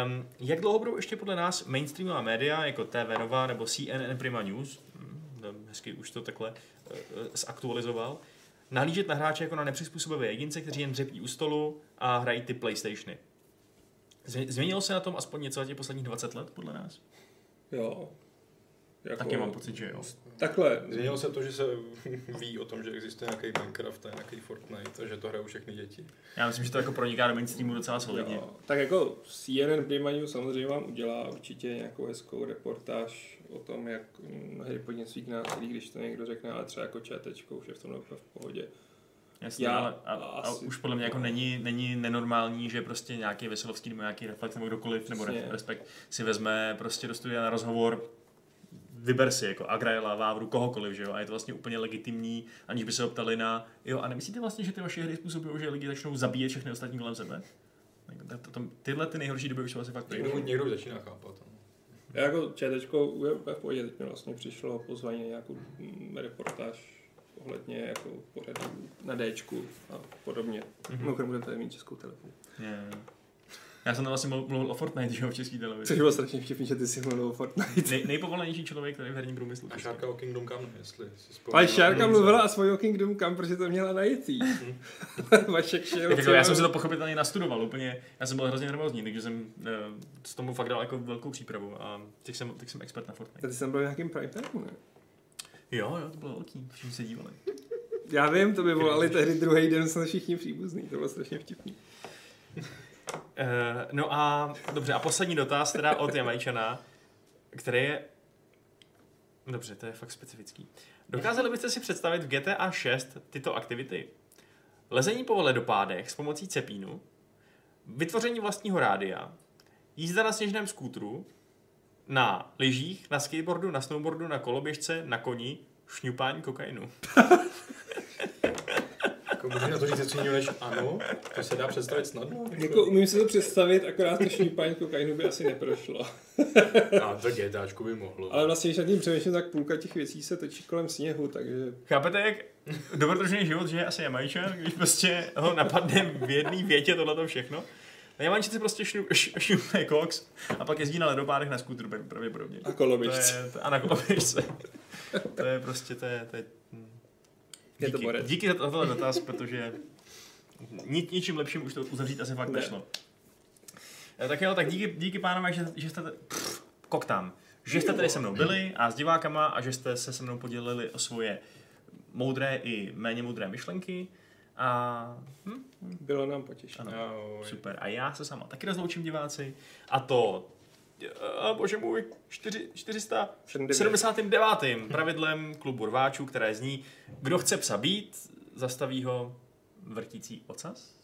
um, jak dlouho budou ještě podle nás mainstreamová média jako TV Nova nebo CNN Prima News, hm, hezky už to takhle uh, zaktualizoval, nahlížet na hráče jako na nepřizpůsobivé jedince, kteří jen dřepí u stolu a hrají ty PlayStationy. Změ- Změnilo se na tom aspoň něco za těch posledních 20 let, podle nás? Jo. Jako, Taky mám pocit, že jo. Takhle, Změnilo se to, že se ví o tom, že existuje nějaký Minecraft a nějaký Fortnite a že to hrajou všechny děti. Já myslím, že to jako proniká do mainstreamu docela solidně. Jo, tak jako CNN Prima News samozřejmě vám udělá určitě nějakou hezkou reportáž o tom, jak hry podněcují k násilí, když to někdo řekne, ale třeba jako ČTčko už je v tom v pohodě. Jasně, Já ale a, a už podle mě jako není, není nenormální, že prostě nějaký Veselovský nebo nějaký Reflex nebo kdokoliv, nebo re, Respekt si vezme prostě do studia na rozhovor, vyber si jako Agraela, Vávru, kohokoliv, že jo, a je to vlastně úplně legitimní, aniž by se ho ptali na, jo, a nemyslíte vlastně, že ty vaše hry způsobují, že lidi začnou zabíjet všechny ostatní kolem sebe? Tak to, tyhle ty nejhorší doby už jsou asi fakt pryč. Někdo, někdo už začíná chápat. No. Já jako je úplně v pohodě, teď mi vlastně přišlo pozvání na nějakou mm, reportáž ohledně jako pořadů na Dčku a podobně. Mhm. Mimochodem budeme tady mít českou televizi. Je. Já jsem tam vlastně mluvil, mluvil o Fortnite, že jo, v české televizi. Což bylo strašně vtipný, že ty si mluvil o Fortnite. Nej, nejpovolenější člověk tady v herním průmyslu. A Šárka o Kingdom Come, jestli si vzpomínám. Ale Šárka mluvila a svou Kingdom Come, protože to měla najetý. Vašek šel. Tak jako já jsem si to pochopitelně nastudoval úplně. Já jsem byl hrozně nervózní, takže jsem uh, s tomu fakt dal jako velkou přípravu a teď jsem, teď jsem expert na Fortnite. Ty jsem byl nějakým prime time, ne? Jo, jo, to bylo velký, všichni se dívali. Já vím, to by volali tehdy druhý den, jsme všichni příbuzní, to bylo strašně vtipný. Uh, no a dobře, a poslední dotaz teda od Jamajčana, který je... Dobře, to je fakt specifický. Dokázali byste si představit v GTA 6 tyto aktivity? Lezení po ledopádech s pomocí cepínu, vytvoření vlastního rádia, jízda na sněžném skútru, na lyžích, na skateboardu, na snowboardu, na koloběžce, na koni, šňupání kokainu. Jako můžeš na to říct něco jiného než ano, to se dá představit snadno. Jako umím si to představit, akorát to šnípání kokainu by asi neprošlo. A to GTAčko by mohlo. Ale vlastně, když nad tím přemýšlím, tak půlka těch věcí se točí kolem sněhu, takže Chápete, jak dobrodružný život žije asi Jamajčan, když prostě ho napadne v jedné větě tohleto všechno? Si prostě šňu- š- šňupne koks a pak jezdí na ledopádech na skútru pravděpodobně. a To koloběžce. je, to, a na koloběžce. To je prostě, to je, to je hm. Je to díky, borec. díky za tohle dotaz, protože ni, ničím lepším už to uzavřít asi fakt Ne. nešlo. Eh, Tak jo, tak díky, díky pánové, že, že jste, pff, koktám, že jste tady se mnou byli a s divákama a že jste se se mnou podělili o svoje moudré i méně moudré myšlenky. A hm, Bylo nám potěšení. ano, Ahoj. super. A já se sama taky rozloučím diváci. A to, a bože můj, 4, 479. pravidlem klubu rváčů, které zní, kdo chce psa být, zastaví ho vrtící ocas.